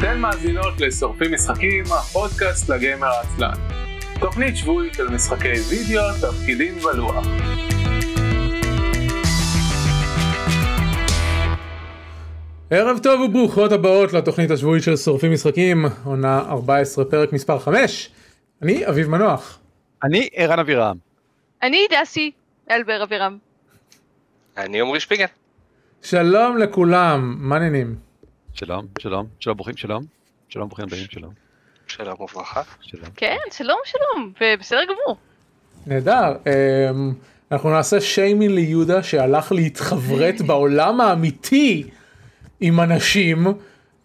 אתן מאזינות לשורפים משחקים, הפודקאסט לגיימר העצלן. תוכנית שבועית של משחקי וידאו, תפקידים בלוח. ערב טוב וברוכות הבאות לתוכנית השבועית של שורפים משחקים, עונה 14 פרק מספר 5. אני אביב מנוח. אני ערן אבירם. אני דסי אלבר אבירם. אני עמרי שפיגל. שלום לכולם, מה העניינים? שלום, שלום, שלום ברוכים, שלום, שלום ברוכים הבאים, שלום. שלום וברכה. שלום. כן, שלום שלום, ובסדר גמור. נהדר, אמ, אנחנו נעשה שיימינג ליהודה שהלך להתחברת בעולם האמיתי עם אנשים.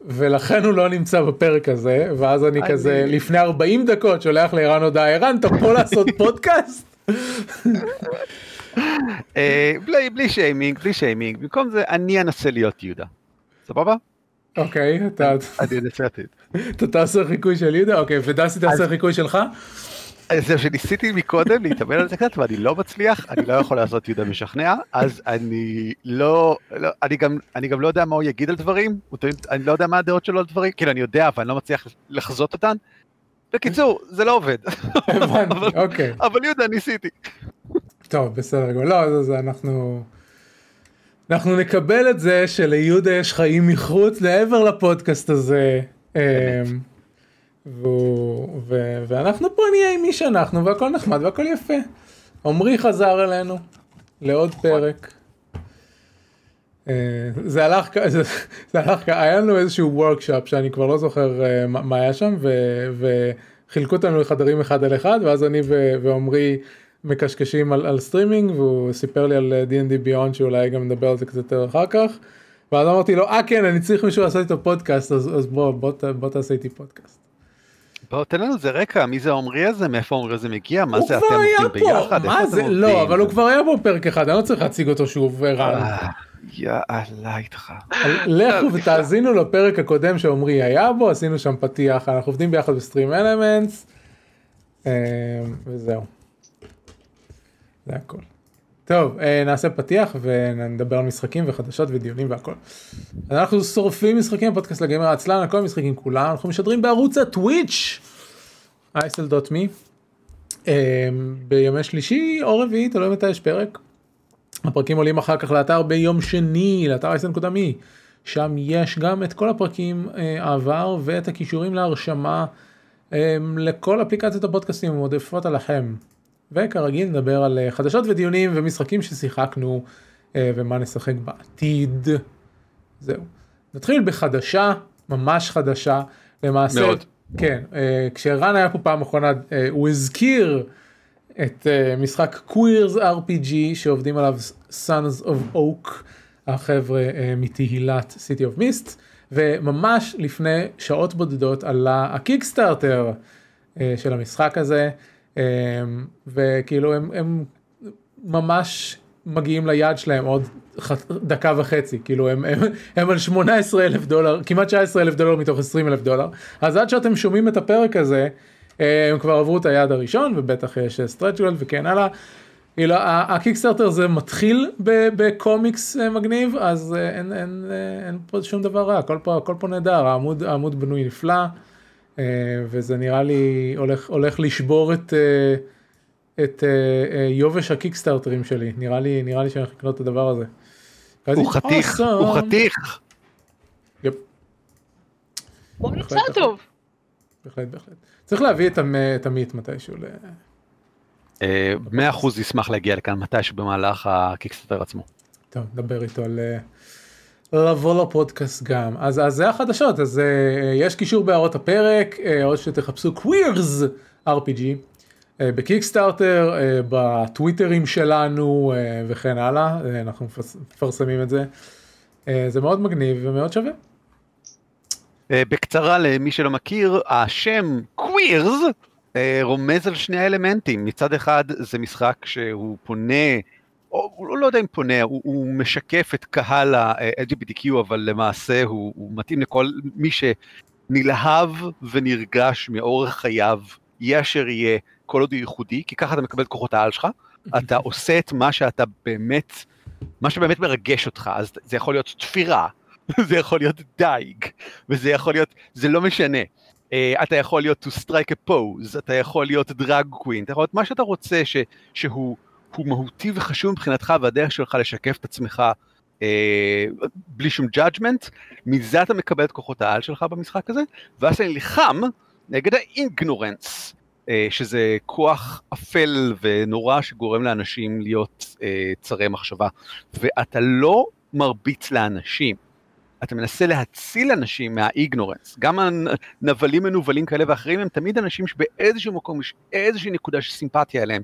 ולכן הוא לא נמצא בפרק הזה, ואז אני אני- כזה לפני 40 דקות שולח לערן הודעה, ערן אתה פה לעשות פודקאסט? אה, בלי- בלי שיימינג, בלי שיימינג, במקום זה אני אנסה להיות יהודה. סבבה? אוקיי, אתה אני לתת. אתה תעשה חיקוי של יהודה? אוקיי, ודסי תעשה חיקוי שלך? זהו שניסיתי מקודם להתאמן על זה קצת ואני לא מצליח, אני לא יכול לעשות יהודה משכנע, אז אני לא, לא אני גם, אני גם לא יודע מה הוא יגיד על דברים, אני לא יודע מה הדעות שלו על דברים, כאילו אני יודע אבל אני לא מצליח לחזות אותן. בקיצור, זה לא עובד, הבנתי, אוקיי. אבל יהודה ניסיתי. טוב, בסדר. לא, זה, זה אנחנו... אנחנו נקבל את זה שליהודה יש חיים מחוץ לעבר לפודקאסט הזה. אמ, והוא, ו, ואנחנו פה נהיה עם מי שאנחנו והכל נחמד והכל יפה. עמרי חזר אלינו לעוד פרק. אה, זה הלך, כ- זה, זה הלך, כ- היה לנו איזשהו וורקשופ שאני כבר לא זוכר אה, מה היה שם ו- וחילקו אותנו לחדרים אחד על אחד ואז אני ועמרי מקשקשים על, על סטרימינג והוא סיפר לי על אה, D&D Beyond שאולי גם נדבר על זה קצת יותר אחר כך. ואז אמרתי לו אה כן אני צריך מישהו לעשות איתו פודקאסט אז, אז בוא, בוא, ת- בוא תעשה איתי פודקאסט. בוא תן לנו איזה רקע, מי זה העומרי הזה, מאיפה העומרי הזה מגיע, מה זה אתם עובדים ביחד, מה זה, לא? אבל הוא כבר היה פה פרק אחד אני לא צריך להציג אותו שוב ערן. אה, יאללה איתך. לכו ותאזינו לפרק הקודם שעמרי היה בו, עשינו שם פתיח, אנחנו עובדים ביחד ב StreamElements, וזהו. זה הכל. טוב, אה, נעשה פתיח ונדבר על משחקים וחדשות ודיונים והכל. אנחנו שורפים משחקים, פודקאסט לגמר העצלן, על כל המשחקים כולם, אנחנו משדרים בערוץ הטוויץ', isl.me, אה, בימי שלישי או רביעי, תלוי מתי יש פרק. הפרקים עולים אחר כך לאתר ביום שני, לאתר אייסן.מי. שם יש גם את כל הפרקים אה, העבר ואת הכישורים להרשמה לכל אפליקציות הפודקאסטים המועדפות עליכם. וכרגיל נדבר על אה, חדשות ודיונים ומשחקים ששיחקנו אה, ומה נשחק בעתיד. זהו. נתחיל בחדשה, ממש חדשה, למעשה. מאוד. כן, אה, כשרן היה פה פעם אחרונה, הוא הזכיר את משחק קווירס RPG שעובדים עליו Sons of Oak, החבר'ה מתהילת City of Mist, וממש לפני שעות בודדות עלה ה Kickstarter של המשחק הזה, וכאילו הם, הם ממש מגיעים ליעד שלהם עוד דקה וחצי, כאילו הם, הם, הם על 18 אלף דולר, כמעט 19 אלף דולר מתוך 20 אלף דולר, אז עד שאתם שומעים את הפרק הזה, אה, הם כבר עברו את היעד הראשון ובטח יש stretch goal וכן הלאה. כאילו, ה Kickstarter זה מתחיל בקומיקס אה, מגניב אז אה, אין, אין, אה, אין פה שום דבר רע. הכל פה הכל פה נהדר. העמוד העמוד בנוי נפלא. אה, וזה נראה לי הולך הולך לשבור את אה, את אה, אה, יובש הקיקסטארטרים שלי נראה לי נראה לי שאני הולך לקנות את הדבר הזה. הוא חתיך, "Awesome." הוא חתיך. יפ, בהחלט נמצא. טוב. בהחלט בהחלט. צריך להביא את המ- את המיט מתישהו. ל- אה, מאה אחוז ישמח להגיע לכאן מתישהו במהלך ה Kickstarter עצמו. טוב, נדבר איתו על אה, לבוא לפודקאסט גם. אז, אז זה החדשות, אז uh, יש קישור בהערות הפרק, uh, או שתחפשו Queerz RPG uh, ב Kickstarter, uh, בטוויטרים שלנו uh, וכן הלאה, uh, אנחנו מפרס- מפרסמים את זה. Uh, זה מאוד מגניב ומאוד שווה. אה, בקצרה למי שלא מכיר, השם Queerz אה, רומז על שני האלמנטים. מצד אחד זה משחק שהוא פונה, הוא לא יודע אם פונה, הוא, הוא משקף את קהל ה-LGBTQ, אבל למעשה הוא, הוא מתאים לכל מי שנלהב ונרגש מאורח חייו, יהיה אשר יהיה, כל עוד הוא ייחודי, כי ככה אתה מקבל את כוחות העל שלך, אתה עושה את מה שאתה באמת, מה שבאמת מרגש אותך, אז זה יכול להיות תפירה, זה יכול להיות דייג, וזה יכול להיות, זה לא משנה. Uh, אתה יכול להיות to strike a pose, אתה יכול להיות דרג קווין, אתה יכול להיות מה שאתה רוצה ש, שהוא הוא מהותי וחשוב מבחינתך והדרך שלך לשקף את עצמך uh, בלי שום judgment, מזה אתה מקבל את כוחות העל שלך במשחק הזה, ואז אתה נלחם נגד האינגנורנס, uh, שזה כוח אפל ונורא שגורם לאנשים להיות uh, צרי מחשבה, ואתה לא מרביץ לאנשים. אתה מנסה להציל אנשים מה ignorance. גם הנבלים מנוולים כאלה ואחרים הם תמיד אנשים שבאיזשהו מקום יש איזושהי נקודה של סימפתיה אליהם.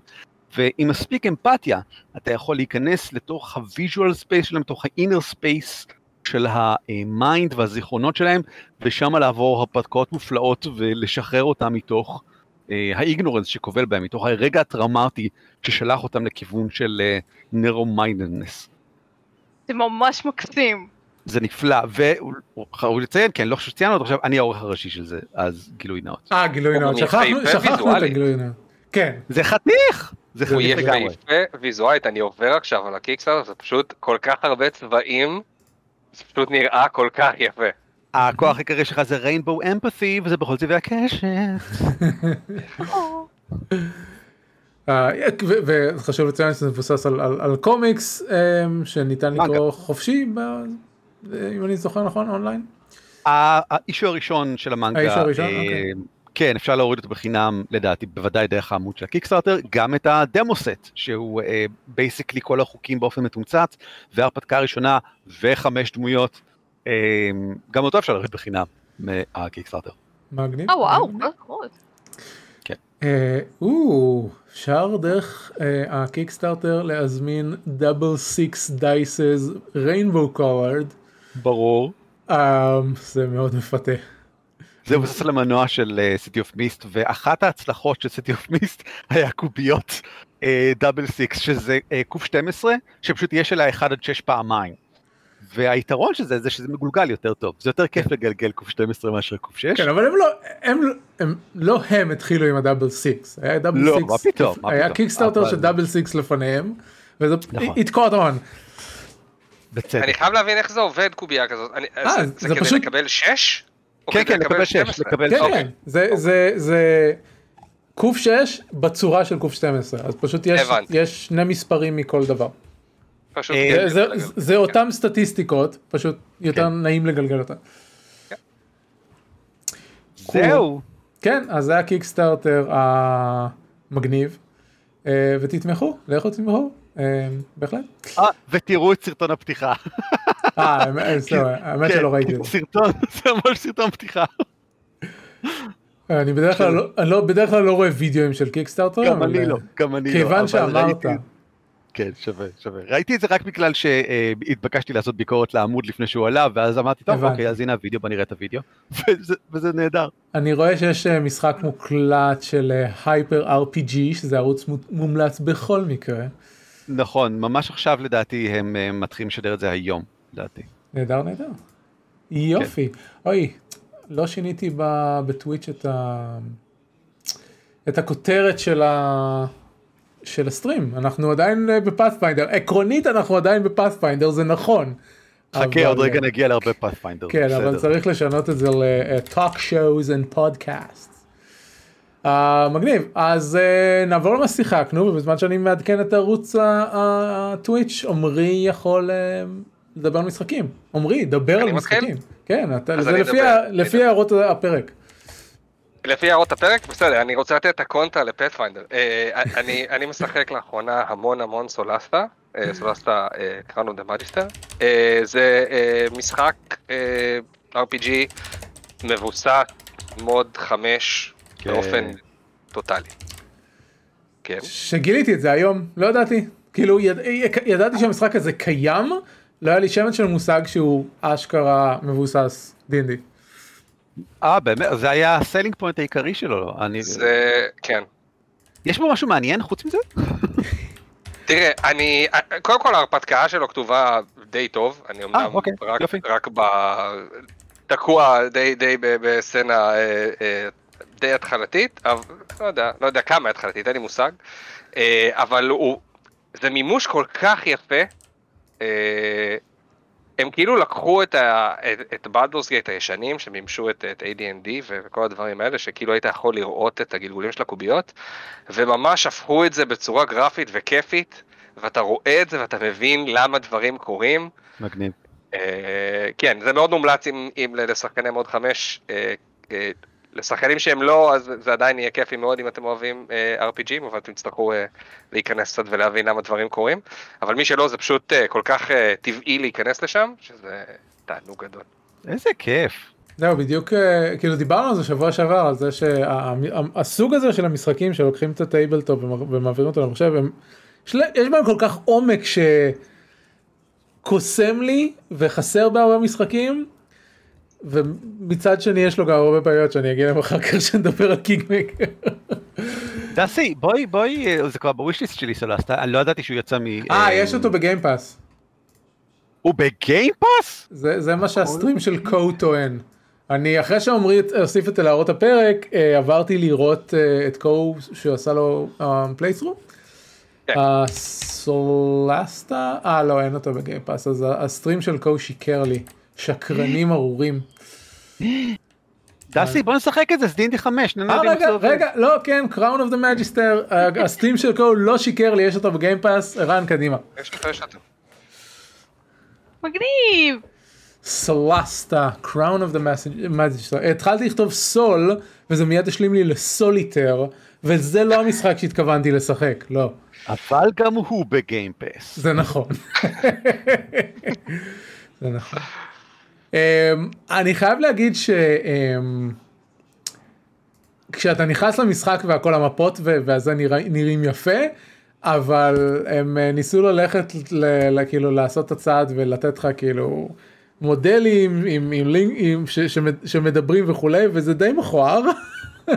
ועם מספיק אמפתיה, אתה יכול להיכנס לתוך ה visual space שלהם, לתוך ה inner space של ה mind והזיכרונות שלהם, ושם לעבור הרפתקאות מופלאות ולשחרר אותם מתוך אה, ה ignorance שכובל בהם, מתוך הרגע הטראומטי ששלח אותם לכיוון של narrow uh, mindedness. זה ממש מקסים. זה נפלא, וראוי לציין, כי אני לא חושב שציינו אותו עכשיו, אני העורך הראשי של זה, אז גילוי נאות. אה, גילוי נאות, שכחנו את הגילוי נאות. כן. זה חתיך! זה הוא חתיך לגמרי. יפהפה ויזואלית, אני עובר עכשיו על ה Kickstarter, זה פשוט כל כך הרבה צבעים, זה פשוט נראה כל כך יפה. הכוח העיקרי שלך זה rainbow empathy, וזה בכל צבעי הקשת. וחשוב לציין שזה מבוסס על קומיקס שניתן לקרוא חופשי, אם אני זוכר נכון, אונליין. ה issue הראשון של המנגה, ה issue הראשון, אוקיי. כן, אפשר להוריד אותו בחינם, לדעתי, בוודאי דרך העמוד של ה Kickstarter, גם את ה demo set, שהוא basically כל החוקים באופן מתומצת, וההרפתקה הראשונה וחמש דמויות, גם אותו אפשר להוריד בחינם מה Kickstarter. מגניב. אה וואו, הכבוד. או, אפשר דרך ה Kickstarter להזמין double six dices rainbow colored. ברור. זה מאוד מפתה. זה מבוסס על המנוע של City of Mist, ואחת ההצלחות של City of Mist היה קוביות double six, שזה קוף 12, שפשוט יש עליה 1 עד 6 פעמיים. והיתרון של זה זה שזה מגולגל יותר טוב, זה יותר כיף לגלגל קוף 12 מאשר קוף 6. כן, אבל הם לא, הם, הם, לא הם התחילו עם ה double six, היה double לא, six, מה פתאום, מה היה. Kickstarter אבל- של double six לפניהם, וזה נכון. יתקוע אותם. בצדק. אני חייב להבין איך זה עובד קובייה כזאת. אני- אה, זה- זה זה כדי פשוט- לקבל 6? כן, כן, לקבל 6, לקבל כן, אוקיי. כן, זה, זה, זה קוף 6 בצורה של קוף 12, אז פשוט יש, שני מספרים מכל דבר. פשוט אה, כן, זה, כן, זה, אותם סטטיסטיקות, פשוט יותר כן. נעים לגלגל אותן. זהו. כן, אז זה הקיקסטארטר המגניב, אה, ותתמכו, לכו תתמכו, אה, בהחלט. ותראו את סרטון הפתיחה. אה, האמת- זהו, האמת כן, שלא ראיתי את זה. סרטון, זה ממש סרטון פתיחה. אני בדרך כלל לא- לא- בדרך כלל לא רואה וידאוים של קיקסטארטר, גם אני אה, לא, גם אני לא. כיוון שאמרת, כן, שווה, שווה. ראיתי את זה רק בגלל שהתבקשתי לעשות ביקורת לעמוד לפני שהוא עלה, ואז אמרתי, טוב. אוקיי, אז הנה הוידאו, בוא נראה את הוידאו. וזה- נהדר. אני רואה שיש אה, משחק מוקלט של הייפר RPG, שזה ערוץ מו- מומלץ בכל מקרה. נכון, ממש עכשיו לדעתי הם אה, מתחילים לשדר את זה היום, לדעתי. נהדר נהדר. יופי. אוי, לא שיניתי ב- בטוויץ' את ה... את הכותרת של ה... של הסטרים. אנחנו עדיין אה, בפאת'פיינדר. עקרונית אנחנו עדיין בפאת'פיינדר, זה נכון. חכה, אבל- עוד רגע נגיע להרבה פאת'פיינדר. כן, אבל צריך לשנות את זה ל-talk shows and podcasts. Uh, מגניב, אז uh, נעבור למה שיחקנו, ובזמן שאני מעדכן את ערוץ הטוויץ', עמרי יכול uh, לדבר על משחקים. עמרי, דבר על? משחקים. כן, אתה, אז זה לפי, אני לפי. הערות הפרק. לפי הערות הפרק, בסדר, אני רוצה לתת את הקונטרה ל Pathfinder. אה, אני אני משחק לאחרונה המון המון Solasta, אה, Solasta Crown of the Magister. זה אה, משחק אה, RPG מבוסס מוד 5 כן. באופן טוטאלי. כן. שגיליתי את זה היום, לא ידעתי. כאילו, יד, ידעתי שהמשחק הזה קיים, לא היה לי שמץ של מושג שהוא אשכרה מבוסס D&D. אה, באמת? זה היה ה selling point העיקרי שלו. אני- זה, כן. יש בו משהו מעניין חוץ מזה? תראה, אני, קודם כל ההרפתקה שלו כתובה די טוב, אני אמנם אוקיי, רק, יופי. רק ב... תקוע די די ב- בסצנה אה, אה, די התחלתית, אבל לא יודע, לא יודע כמה התחלתית, אין לי מושג, אה, אבל הוא, זה מימוש כל כך יפה, אה, הם כאילו לקחו את, ה, את, את בלדורס גייט הישנים שמימשו את, את AD&D וכל הדברים האלה שכאילו היית יכול לראות את הגלגולים של הקוביות וממש הפכו את זה בצורה גרפית וכיפית ואתה רואה את זה ואתה מבין למה דברים קורים. מגניב. אה, כן זה מאוד מומלץ אם, אם לשחקני מוד 5 אה, אה, לשחקנים שהם לא אז זה עדיין יהיה כיפי מאוד אם אתם אוהבים אה, RPGים אבל אתם תצטרכו אה, להיכנס קצת ולהבין למה דברים קורים אבל מי שלא זה פשוט אה, כל כך אה, טבעי להיכנס לשם שזה תענוג גדול. איזה כיף. זהו, בדיוק, אה, כאילו דיברנו על זה שבוע שעבר, על זה שהסוג הזה של המשחקים שלוקחים את ה tabletop ומעבירים אותו למחשב, הם, יש בהם כל כך עומק שקוסם לי וחסר בהרבה משחקים, ומצד שני יש לו גם הרבה בעיות שאני אגיד להם אחר כך כשנדבר על Kingmaker. דסי, בואי, בואי, אה, זה כבר ב wishlist שלי Solasta, אני לא ידעתי שהוא יצא מ... אה, יש אותו ב Game Pass. הוא ב Game Pass? זה, זה מה שה stream של Cohh טוען. אני אחרי שעמרי הוסיף את זה להערות הפרק אה, עברתי לראות אה, את Cohh שהוא עשה לו playthrough. כן. ה Solasta אה לא אין אותו ב Game Pass אז ה stream של Cohh שיקר לי שקרנים ארורים. דסי, בוא נשחק את זה, זה D&D 5, נראה אה לי איך רגע לא כן Crown of the Magister ה stream של Cohh לא שיקר לי יש אותו ב Game Pass ערן קדימה. יש יש. מגניב! Solasta, Crown of the Magister, התחלתי לכתוב סול וזה מיד השלים לי לסוליטר וזה לא המשחק שהתכוונתי לשחק, לא, אבל גם הוא ב Game Pass. זה נכון. זה נכון. Um, אני חייב להגיד ש... Um, כשאתה נכנס למשחק והכל המפות וזה נראה, נראים יפה, אבל הם אה, ניסו ללכת ל- כאילו לעשות את הצעד ולתת לך כאילו מודלים עם, עם לינק עם ש- שמד- שמדברים וכולי וזה די מכוער.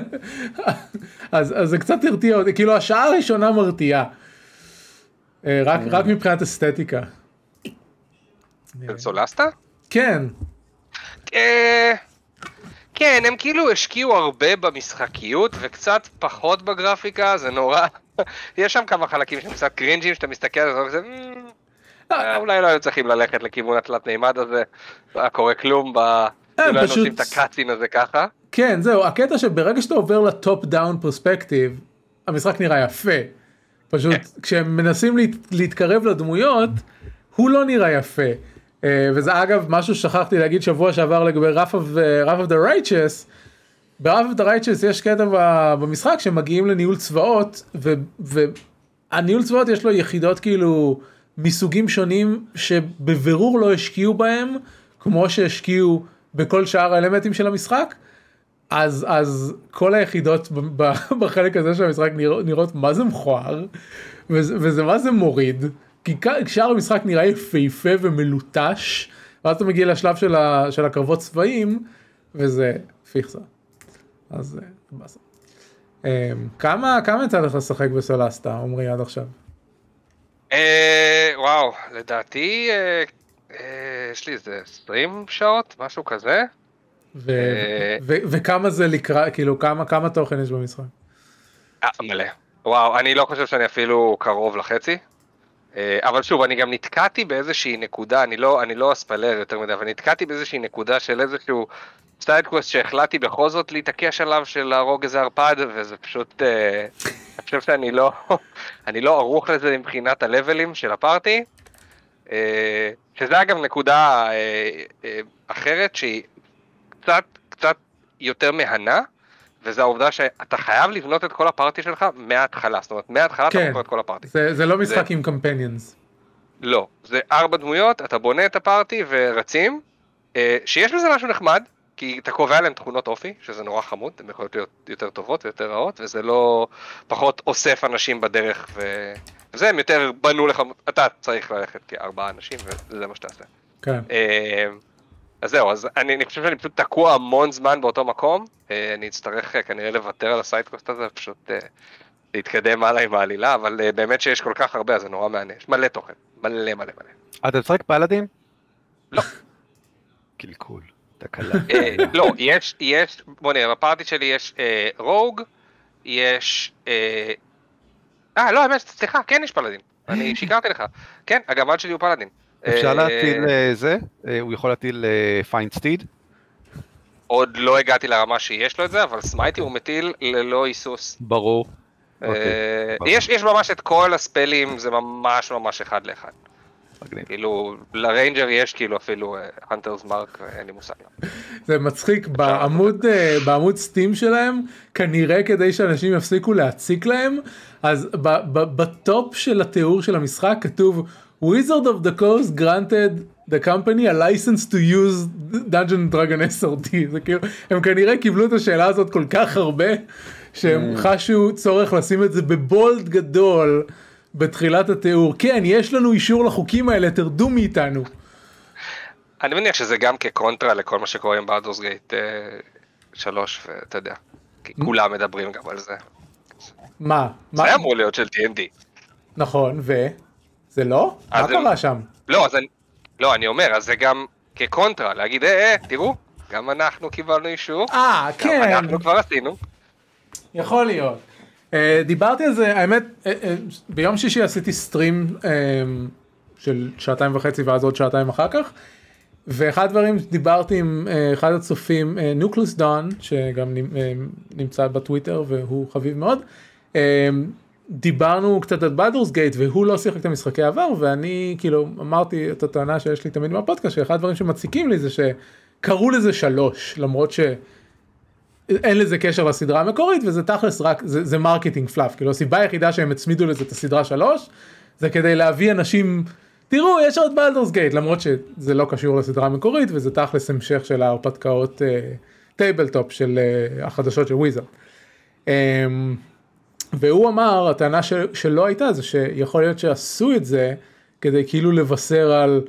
אז, אז זה קצת הרתיע אותי, כאילו השעה הראשונה מרתיעה. אה, רק, רק מבחינת אסתטיקה. של Solasta? כן, אה, כן, הם כאילו השקיעו הרבה במשחקיות וקצת פחות בגרפיקה, זה נורא. יש שם כמה חלקים שהם קצת קרינג'ים שאתה מסתכל על זה וזה... "מ, אה, אולי לא היו צריכים ללכת לכיוון התלת מימד הזה, לא היה קורה כלום ב... אה, לא פשוט- עושים את ה cutscene הזה ככה. כן, זהו, הקטע שברגע שאתה עובר ל top down perspective, המשחק נראה יפה. פשוט כן. כשהם מנסים להת, להתקרב לדמויות, הוא לא נראה יפה. אה, וזה אגב משהו ששכחתי להגיד שבוע שעבר לגבי רף of the righteous. ברף of the righteous יש קטע במשחק שמגיעים לניהול צבאות, ו- והניהול צבאות יש לו יחידות כאילו מסוגים שונים שבבירור לא השקיעו בהם, כמו שהשקיעו בכל שאר האלמנטים של המשחק. אז אז כל היחידות בחלק הזה של המשחק נרא- נראות מה זה מכוער וזה, וזה מה זה מוריד כי שאר המשחק נראה יפהפה ומלוטש ואז אתה מגיע לשלב של, ה, של הקרבות צבאיים וזה פיכסה. אז אה, באסה. אמ, כמה כמה יצא לך לשחק בסולסטה עמרי עד עכשיו? אה, וואו, לדעתי אה, יש לי איזה 20 שעות, משהו כזה. ו. ו, וכמה זה לקראת כאילו כמה כמה תוכן יש במשחק? מלא. וואו, אני לא חושב שאני אפילו קרוב לחצי. אה, אבל שוב, אני גם נתקעתי באיזושהי נקודה, אני לא, אני לא אספלר יותר מדי, אבל נתקעתי באיזושהי נקודה של איזשהו side quest שהחלטתי בכל זאת להתעקש עליו של להרוג איזה ערפד, וזה פשוט, אה, אני חושב שאני לא, אני לא ערוך לזה מבחינת הלבלים של ה party. אה, שזה אגב נקודה אה, אה, אחרת שהיא קצת, קצת יותר מהנה. וזה העובדה שאתה חייב לבנות את כל הפארטי שלך מההתחלה, זאת אומרת מההתחלה אתה כן. בוחר את כל הפארטי. זה, זה לא משחק עם קמפיינינס. לא, זה ארבע דמויות, אתה בונה את הפארטי ורצים, אה, שיש בזה משהו נחמד, כי אתה קובע להם תכונות אופי, שזה נורא חמוד, הן יכולות להיות יותר טובות ויותר רעות, וזה לא פחות אוסף אנשים בדרך, ו... וזה הם יותר בנו לך, אתה צריך ללכת כארבעה אנשים, וזה מה שתעשה. כן. אז זהו, אז אני, אני חושב שאני פשוט תקוע המון זמן באותו מקום, אה, אני אצטרך אה, כנראה לוותר על הסיידקוסט הזה, פשוט אה, להתקדם הלאה עם העלילה, אבל באמת שיש כל כך הרבה, אז זה נורא מעניין, יש מלא תוכן, מלא מלא מלא. אתה משחק פלאדין? לא. קלקול. תקלה. לא, יש, יש, בוא נראה, בפארטי שלי יש rogue, יש, אה, לא, האמת, סליחה, כן יש paladin, אני שיקרתי לך, כן, הגמד שלי הוא paladin. אפשר אה, להטיל אה, זה? אה, הוא יכול להטיל Find Steed? עוד לא הגעתי לרמה שיש לו את זה, אבל smite הוא מטיל ללא היסוס. ברור. אוקיי. יש יש ממש את כל הספלים, זה ממש ממש אחד לאחד. מגניב. כאילו, ל ranger יש כאילו אפילו Hunter's Mark, אין לי מושג. זה מצחיק בעמוד בעמוד סטים שלהם כנראה כדי שאנשים יפסיקו להציק להם אז ב- ב- בטופ של התיאור של המשחק כתוב Wizard of the Coast granted the company a license to use Dungeon Dragon SRT זה כאילו הם כנראה קיבלו את השאלה הזאת כל כך הרבה שהם חשו צורך לשים את זה בבולד גדול בתחילת התיאור כן יש לנו אישור לחוקים האלה תרדו מאיתנו. אני מניח שזה גם כקונטרה לכל מה שקורה עם באדורס גייט 3, ואתה יודע, כי כולם מדברים גם על זה. מה? זה מה? היה אמור להיות של D&D. נכון, ו? זה לא? מה אז הם- קרה שם? לא, אז אני, לא, אני אומר, אז זה גם כקונטרה, להגיד, אה, אה, תראו, גם אנחנו קיבלנו אישור, אה, גם כן, אנחנו כבר עשינו. יכול להיות. אה, דיברתי על זה, האמת, אה, אה, ביום שישי עשיתי סטרים אה, של שעתיים וחצי ואז עוד שעתיים אחר כך, ואחד הדברים שדיברתי עם אה, אחד הצופים, נוקלוס דון, שגם אה, נמצא בטוויטר והוא חביב מאוד, אה, דיברנו קצת על Baldur's Gate והוא לא שיחק את המשחקי עבר ואני כאילו אמרתי את הטענה שיש לי תמיד מהפודקאסט שאחד הדברים שמציקים לי זה שקראו לזה שלוש למרות ש... אין לזה קשר לסדרה המקורית וזה תכלס רק זה, זה marketing fluff כאילו הסיבה היחידה שהם הצמידו לזה את הסדרה שלוש זה כדי להביא אנשים תראו יש עוד Baldur's Gate למרות שזה לא קשור לסדרה המקורית וזה תכלס המשך של ההרפתקאות tabletop של אה, החדשות של Wizards. והוא אמר הטענה של, שלא הייתה זה שיכול להיות שעשו את זה כדי כאילו לבשר על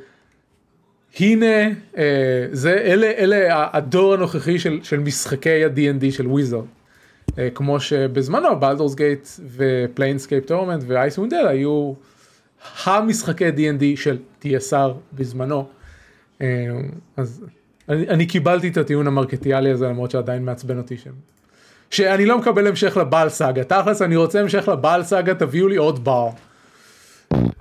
הנה אה, זה אלה אלה הדור הנוכחי של, של משחקי ה-D&D של Wizards. אה, כמו שבזמנו Baldur's Gate ו Planescape Torment ו Icewind Dale היו המשחקי D&D של TSR בזמנו. אה, אז אני, אני קיבלתי את הטיעון המרקטיאלי הזה למרות שעדיין מעצבן אותי שהם. שאני לא מקבל המשך ל Bhaal saga תכלס אני רוצה המשך ל Bhaal saga תביאו לי עוד בר.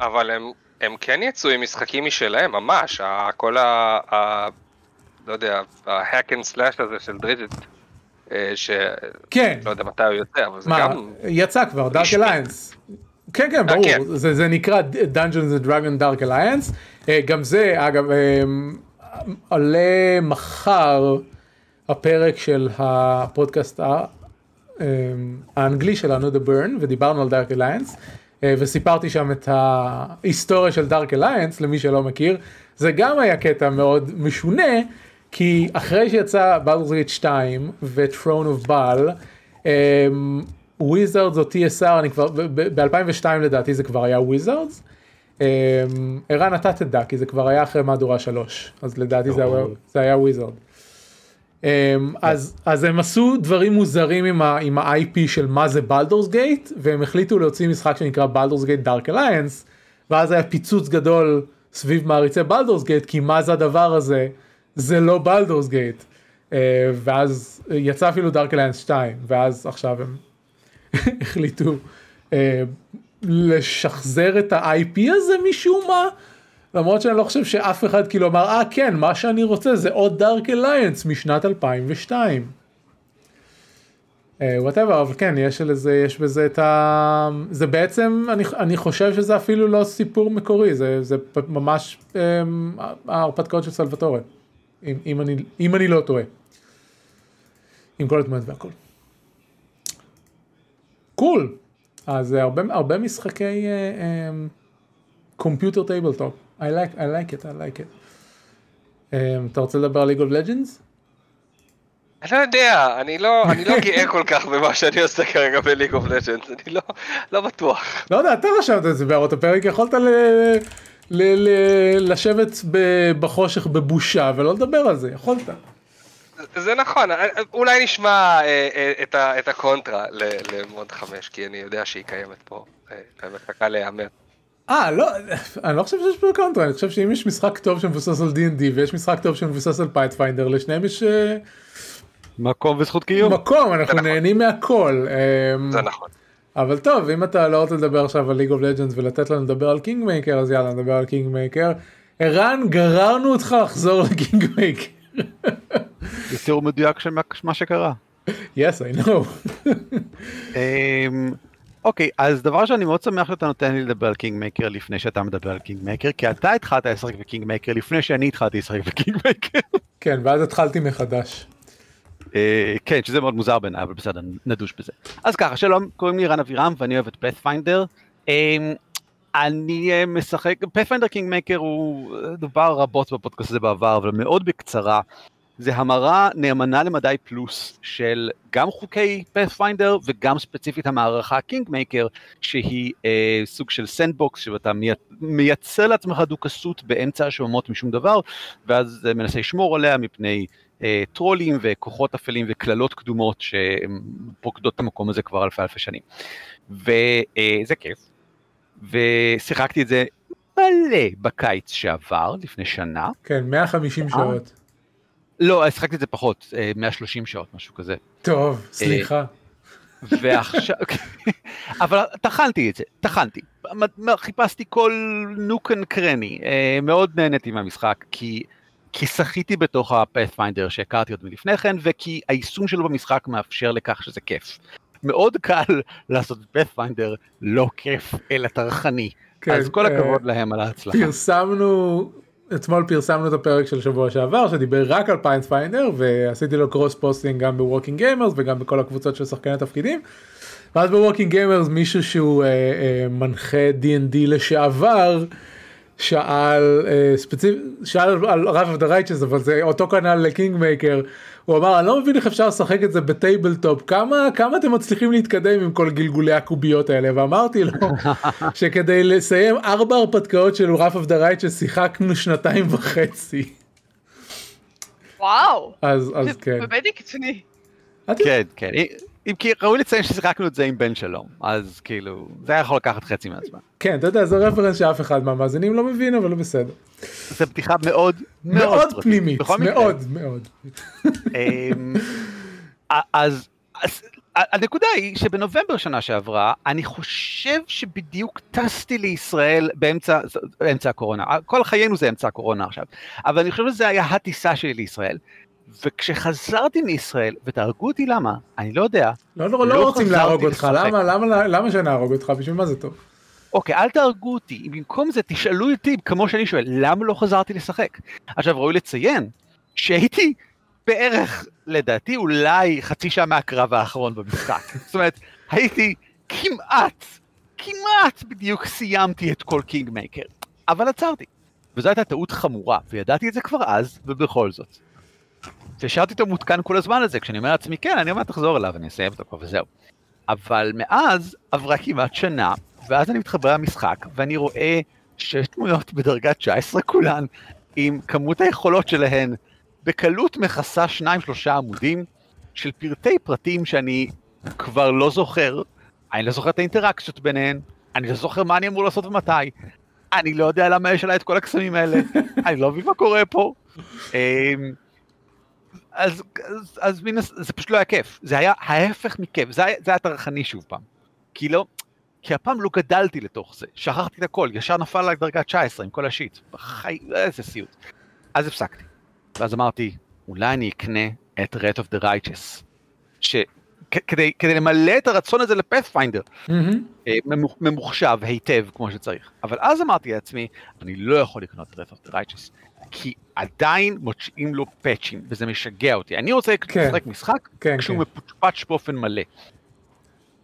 אבל הם, הם כן יצאו עם משחקים משלהם, ממש, כל ה... ה לא יודע, ה-hack and slash הזה של דריג'ט, אה, שלא כן. יודע מתי הוא יוצא, אבל זה מה, גם... יצא כבר, דארק. אליינס. כן, כן, ברור, כן. זה, זה נקרא Dungeons and Dragon Dark Alliance. אה, גם זה, אגב, אה, עולה מחר הפרק של הפודקאסט אה, האנגלי שלנו, The Burn, ודיברנו על Dark Alliance, אה, וסיפרתי שם את ההיסטוריה של Dark Alliance, למי שלא מכיר. זה גם היה קטע מאוד משונה, כי אחרי שיצא Gate 2 ו- Throne of Bhaal, Wizards או TSR, אני כבר, ב-2002 לדעתי זה כבר היה Wizards. ערן אתה תדע כי זה כבר היה אחרי מהדורה 3 אז לדעתי זה היה- זה היה Wizards. אז אז הם עשו דברים מוזרים עם ה-IP של מה זה Baldur's Gate והם החליטו להוציא משחק שנקרא Baldur's Gate Dark Alliance ואז היה פיצוץ גדול סביב מעריצי Baldur's Gate כי מה זה הדבר הזה זה לא Baldur's Gate. ואז יצא אפילו Dark Alliance 2 ואז עכשיו הם החליטו אה, לשחזר את ה-IP הזה משום מה. למרות שאני לא חושב שאף אחד כאילו אמר אה כן מה שאני רוצה זה עוד Dark Alliance משנת 2002. whatever אבל כן יש לזה יש בזה את ה... זה בעצם אני, אני חושב שזה אפילו לא סיפור מקורי זה, זה ממש um, ההרפתקאות של Salvatore אם, אם, אני, אם אני לא טועה. עם כל התמונות והכל. cool. אז אה, הרבה, הרבה משחקי קומפיוטר tabletop. I like, I like it, I like it. Um, אתה רוצה לדבר על League of Legends? אני לא יודע, אני לא, אני לא גאה כל כך במה שאני עושה כרגע ב League of Legends, אני לא, לא בטוח. לא יודע, אתה רשמת את זה בהערות הפרק, יכולת ל... ל... ל... לשבת. בחושך בבושה ולא לדבר על זה, יכולת. זה נכון, אולי נשמע אה, אה, את, ה, את הקונטרה למוד 5, כי אני יודע שהיא קיימת פה, אה, ומחכה להיאמר. אה, לא, אני לא חושב שיש פה קונטרה, אני חושב שאם יש משחק טוב שמבוסס על D&D ויש משחק טוב שמבוסס על Pathfinder, לשניהם יש אה, מקום וזכות קיום. מקום, אנחנו נכון. נהנים מהכל. אמ, זה נכון. אבל טוב, אם אתה לא רוצה לדבר עכשיו על League of Legends ולתת לנו לדבר על Kingmaker, אז יאללה, נדבר על Kingmaker. ערן, גררנו אותך לחזור ל Kingmaker. זה תיאור מדויק של מה- מה שקרה. yes, I know. אוקיי, אז דבר ראשון, אני מאוד שמח שאתה נותן לי לדבר על Kingmaker לפני שאתה מדבר על Kingmaker, כי אתה התחלת לשחק ב Kingmaker לפני שאני התחלתי לשחק ב Kingmaker. כן, ואז התחלתי מחדש. אה, כן, שזה מאוד מוזר בעיניי, אבל בסדר, נדוש בזה. אז ככה, שלום, קוראים לי רן אבירם ואני אוהב את Pathfinder. אני אה, משחק, Pathfinder Kingmaker הוא אה, דובר רבות בפודקאסט הזה בעבר, אבל מאוד בקצרה. זה המרה נאמנה למדי פלוס של גם חוקי Pathfinder וגם ספציפית המערכה Kingmaker שהיא אה, סוג של sandbox שאתה מי, מייצר לעצמך דוכסות באמצע השוממות משום דבר ואז אה, מנסה לשמור עליה מפני אה, טרולים וכוחות אפלים וקללות קדומות שפוקדות את המקום הזה כבר אלפי אלפי שנים. וזה כיף. ושיחקתי את זה מלא בקיץ שעבר לפני שנה. כן, 150 שעות. לא, שיחקתי את זה פחות, אה, 130 שעות, משהו כזה. טוב, סליחה. ועכשיו, אבל טחנתי את זה, טחנתי. חיפשתי כל nook and cranny, אה, מאוד נהניתי מהמשחק, כי, כי שחיתי בתוך ה Pathfinder שהכרתי עוד מלפני כן, וכי היישום שלו במשחק מאפשר לכך שזה כיף. מאוד קל לעשות Pathfinder לא כיף, אלא טרחני. כן, אז כל אה, הכבוד להם על ההצלחה. פרסמנו, אתמול פרסמנו את הפרק של שבוע שעבר שדיבר רק על Pathfinder ועשיתי לו cross posting גם ב Working Gamers וגם בכל הקבוצות של שחקני תפקידים. ואז ב Working Gamers מישהו שהוא אה, אה, מנחה D&D לשעבר שאל אה, ספציפ... שאל על Wrath of the Righteous אבל זה אותו כנ"ל ל Kingmaker הוא אמר אני לא מבין איך אפשר לשחק את זה ב tabletop כמה כמה אתם מצליחים להתקדם עם כל גלגולי הקוביות האלה ואמרתי לו שכדי לסיים ארבע הרפתקאות של Wrath of the Righteous שיחקנו שנתיים וחצי וואו. אז אז זה כן. באמת קיצוני. כן, כן. אם כי ראוי לציין ששיחקנו את זה עם בן שלום, אז כאילו, זה היה יכול לקחת חצי מהזמן. כן אתה יודע זה רפרנס שאף אחד מהמאזינים לא מבין אבל בסדר. זו בדיחה מאוד מאוד. פנימית. מאוד מאוד. אמ, אז, אז הנקודה היא שבנובמבר שנה שעברה, אני חושב שבדיוק טסתי לישראל באמצע, באמצע הקורונה, כל חיינו זה אמצע הקורונה עכשיו, אבל אני חושב שזה היה הטיסה שלי לישראל, וכשחזרתי מישראל, ותהרגו אותי למה, אני לא יודע, לא לא לא לא רוצים להרוג אותך. למה למה למה שנהרוג אותך בשביל מה זה טוב. אוקיי, אל תהרגו אותי, במקום זה תשאלו אותי, כמו שאני שואל, למה לא חזרתי לשחק? עכשיו, ראוי לציין שהייתי בערך, לדעתי, אולי חצי שעה מהקרב האחרון במשחק. זאת אומרת, הייתי כמעט, כמעט בדיוק סיימתי את כל Kingmaker, אבל עצרתי. וזו הייתה טעות חמורה, וידעתי את זה כבר אז, ובכל זאת. והשארתי אותו מותקן כל הזמן הזה, כשאני אומר לעצמי, כן, אני אומר תחזור אליו, אני אסיים אותו כבר וזהו. אבל מאז עברה כמעט שנה, ואז אני מתחבר למשחק, ואני רואה שש דמויות בדרגה 19 כולן, עם כמות היכולות שלהן בקלות מכסה שניים שלושה עמודים של פרטי פרטים שאני כבר לא זוכר, אני לא זוכר את האינטראקציות ביניהן, אני לא זוכר מה אני אמור לעשות ומתי, אני לא יודע למה יש עליי את כל הקסמים האלה, אני לא מבין מה קורה פה. אז, אז, אז מן, הס- זה פשוט לא היה כיף, זה היה ההפך מכיף, זה היה, זה היה טרחני שוב פעם. כי לא, כי הפעם לא גדלתי לתוך זה, שכחתי את הכל, ישר נפל עליי דרגה 19 עם כל השיט, בחי... איזה סיוט. אז הפסקתי. ואז אמרתי, אולי אני אקנה את Wrath of the Righteous, ש... כדי, כדי למלא את הרצון הזה ל Pathfinder. אה, ממוח- ממוחשב היטב כמו שצריך. אבל אז אמרתי לעצמי, אני לא יכול לקנות את Wrath of the Righteous, כי עדיין מוציאים לו פאצ'ים, וזה משגע אותי. אני רוצה כן. לשחק משחק כן, כשהוא כן. מפוצ'פץ' באופן מלא.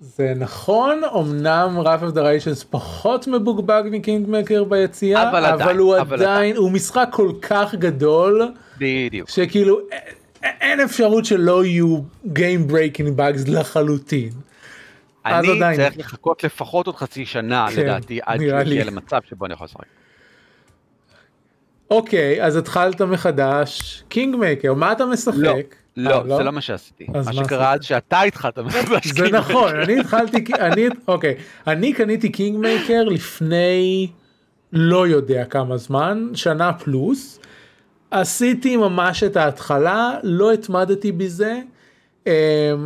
זה נכון אמנם Wrath of the Righteous פחות מבוגבג מ Kingmaker ביציאה אבל אבל, עדיין, הוא אבל עדיין הוא משחק כל כך גדול בדיוק. שכאילו אין אפשרות שלא יהיו Game Breaking Bugs לחלוטין. אני עדיין. צריך לחכות לפחות עוד חצי שנה, כן, לדעתי, עד שהוא. יגיע למצב שבו אני יכול לשחק. אוקיי אז התחלת מחדש Kingmaker מה אתה משחק? לא, אה, לא, זה לא מה שעשיתי. מה שקרה עד שאתה התחלת מחדש. זה. נכון אני התחלתי אני אוקיי אני קניתי Kingmaker לפני לא יודע כמה זמן שנה פלוס עשיתי ממש את ההתחלה לא התמדתי בזה. אמ,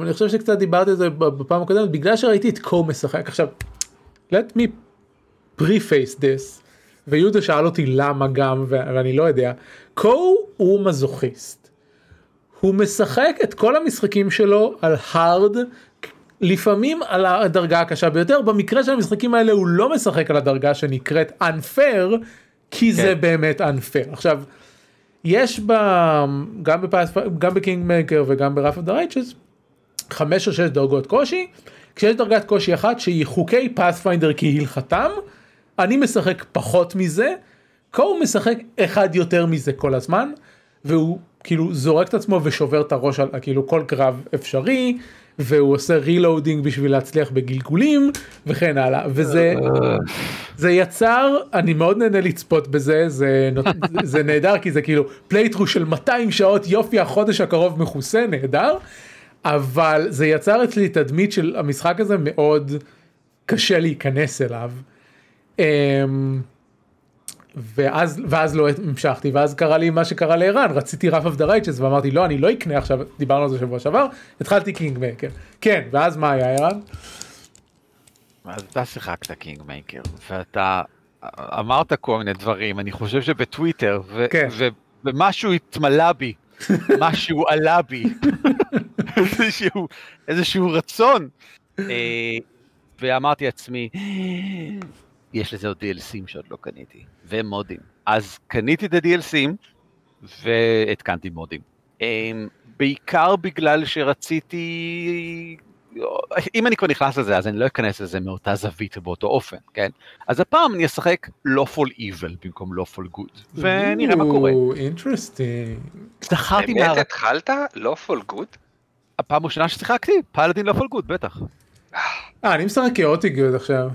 אני חושב שקצת דיברתי על זה בפעם הקודמת בגלל שראיתי את קו משחק עכשיו let me preface this ויהודה שאל אותי למה גם, ואני לא יודע, קו הוא מזוכיסט. הוא משחק את כל המשחקים שלו על הארד, לפעמים על הדרגה הקשה ביותר, במקרה של המשחקים האלה הוא לא משחק על הדרגה שנקראת unfair, כי זה כן. באמת unfair. עכשיו, יש ב... גם, בפאס... גם ב Kingmaker וגם ב Wrath of the Righteous, חמש או שש דרגות קושי, כשיש דרגת קושי אחת שהיא חוקי Pathfinder כהלכתם, אני משחק פחות מזה, קו משחק אחד יותר מזה כל הזמן, והוא כאילו זורק את עצמו ושובר את הראש על כאילו כל קרב אפשרי, והוא עושה reloading בשביל להצליח בגלגולים וכן הלאה, וזה זה יצר, אני מאוד נהנה לצפות בזה, זה, זה נהדר כי זה כאילו playthrough של 200 שעות יופי החודש הקרוב מכוסה, נהדר, אבל זה יצר אצלי תדמית של המשחק הזה מאוד קשה להיכנס אליו. אמ, ואז ואז לא המשכתי ואז קרה לי מה שקרה לערן רציתי Wrath of the Righteous ואמרתי לא אני לא אקנה עכשיו דיברנו על זה שבוע שעבר התחלתי Kingmaker כן ואז מה היה ערן? אז אתה שיחקת Kingmaker, ואתה אמרת כל מיני דברים, אני חושב שבטוויטר, ו- כן. ו- ומשהו התמלא בי, משהו עלה בי, איזשהו, איזשהו רצון. אה, ואמרתי לעצמי, יש לזה עוד DLC ים שעוד לא קניתי, ומודים. אז קניתי את ה-DLC ים, והתקנתי מודים. אה, בעיקר בגלל שרציתי... אם אני כבר נכנס לזה, אז אני לא אכנס לזה מאותה זווית ובאותו אופן, כן? אז הפעם אני אשחק lawful evil במקום lawful good, ונראה מה קורה. interesting. זכרתי באמת מה... התחלת? lawful good? הפעם הראשונה ששיחקתי, פלאדין lawful good, בטח. אה אני משחק chaotic good עכשיו.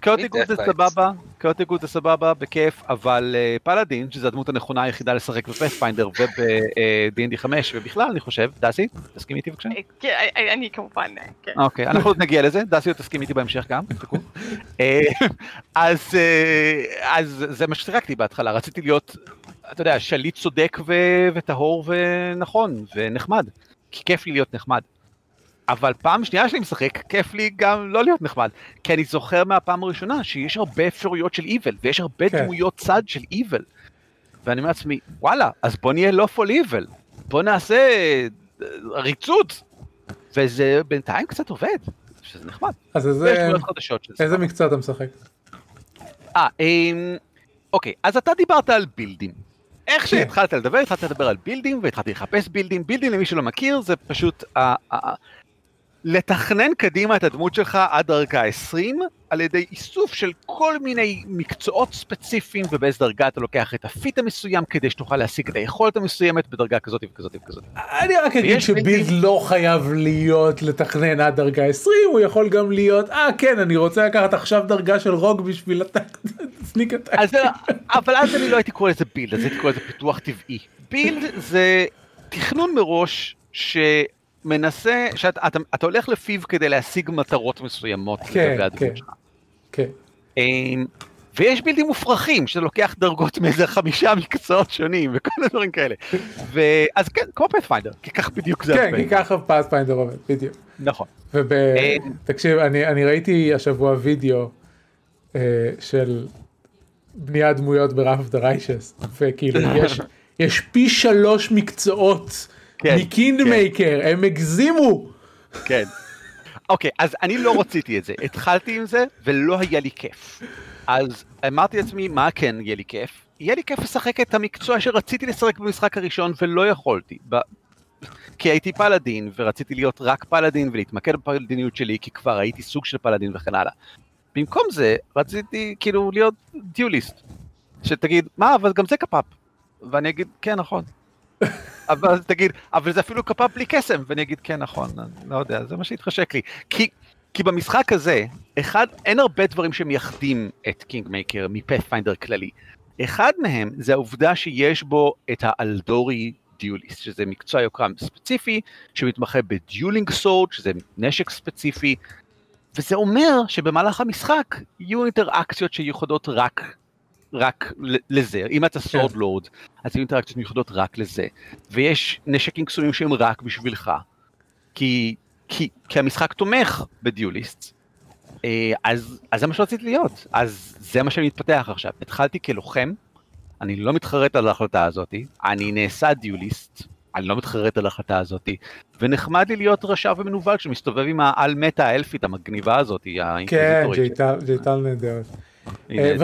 chaotic good זה. סבבה, קאוטי גוד זה סבבה, בכיף, אבל אה, פלאדין, שזו הדמות הנכונה היחידה לשחק בפאת'פיינדר וב-D&D 5, ובכלל, אני חושב, דסי, תסכים איתי בבקשה? אה, כן, אני- כמובן, אה, כן. אוקיי, אנחנו עוד נגיע לזה, דסי עוד תסכים איתי בהמשך גם. אה, אז אה, אז זה מה ששיחקתי בהתחלה, רציתי להיות, אתה יודע, שליט צודק וטהור ונכון ונחמד, כי כיף לי להיות נחמד. אבל פעם שנייה שאני משחק, כיף לי גם לא להיות נחמד, כי אני זוכר מהפעם הראשונה שיש הרבה אפשרויות של evil, ויש הרבה כן. דמויות צד של evil. ואני אומר לעצמי, וואלה, אז בוא נהיה לא פול evil, בוא נעשה אה, עריצות, וזה בינתיים קצת עובד, שזה נחמד. אז איזה. איזה מקצוע אתה משחק? אה, אמ, אוקיי, אז אתה דיברת על בילדים. איך שהתחלת לדבר, התחלת לדבר על בילדים, והתחלתי לחפש בילדים. בילדים, למי שלא מכיר, זה פשוט אה, אה, לתכנן קדימה את הדמות שלך עד דרגה 20, על ידי איסוף של כל מיני מקצועות ספציפיים, ובאיזה דרגה אתה לוקח את ה feat המסוים, כדי שתוכל להשיג את היכולת המסוימת בדרגה כזאת וכזאת וכזאת. אני רק אגיד בילדים- לא חייב להיות לתכנן עד דרגה 20, הוא יכול גם להיות, אה כן, אני רוצה לקחת עכשיו דרגה של rogue בשביל ה sneak attack. אז, אבל אז אני לא הייתי קורא לזה build, אז הייתי קורא לזה פיתוח טבעי. build זה תכנון מראש שמנסה, שאתה אתה, אתה הולך לפיו כדי להשיג מטרות מסוימות כן, לגבי כן. הדמות שלך. כן. אמ, ויש בילדים מופרכים, שאתה לוקח דרגות מאיזה חמישה מקצועות שונים וכל מיני דברים כאלה. ואז כן, כמו Pathfinder, כי כך בדיוק זה. כן. כי ככה Pathfinder עובד, בדיוק. נכון. וב... אה. תקשיב, אני, אני ראיתי השבוע וידאו אה, של בניית דמויות ב Wrath of the Righteous, וכאילו יש, יש פי שלוש מקצועות כן, מקינד כן. מייקר, הם הגזימו. כן. אוקיי, אז אני לא רציתי את זה. התחלתי עם זה, ולא היה לי כיף. אז אמרתי לעצמי, מה כן יהיה לי כיף? יהיה לי כיף לשחק את המקצוע שרציתי לשחק במשחק הראשון ולא יכולתי. ב... כי הייתי פלאדין, ורציתי להיות רק פלאדין ולהתמקד בפלאדיניות שלי, כי כבר הייתי סוג של פלאדין וכן הלאה. במקום זה, רציתי כאילו להיות duelist. שתגיד, מה, אבל גם זה קפאפ. ואני אגיד, כן, נכון. אבל תגיד, אבל זה אפילו קפאפ בלי קסם, ואני אגיד, כן, נכון, לא יודע, זה מה שהתחשק לי. כי, כי במשחק הזה, אחד, אין הרבה דברים שמייחדים את Kingmaker מ Pathfinder כללי. אחד מהם זה העובדה שיש בו את ה Aldori duelist, שזה מקצוע יוקרה ספציפי, שמתמחה ב dueling sword, שזה נשק ספציפי, וזה אומר שבמהלך המשחק יהיו אינטראקציות שיוחדות רק, רק לזה. אם אתה סורד לורד, אז יהיו אינטראקציות מיוחדות רק לזה. ויש נשקים קסומים שהם רק בשבילך. כי, כי, כי המשחק תומך בדיוליסט. אה, אז, אז זה מה שרציתי להיות, אז זה מה שאני מתפתח עכשיו. התחלתי כלוחם, אני לא מתחרט על ההחלטה הזאת, אני נעשה דיוליסט, אני לא מתחרט על ההחלטה הזאת, ונחמד לי להיות רשע ומנוול כשמסתובב עם העל מתה האלפית המגניבה הזאת, כן. ג'ייטל ג'ייטל נהדרת. אה.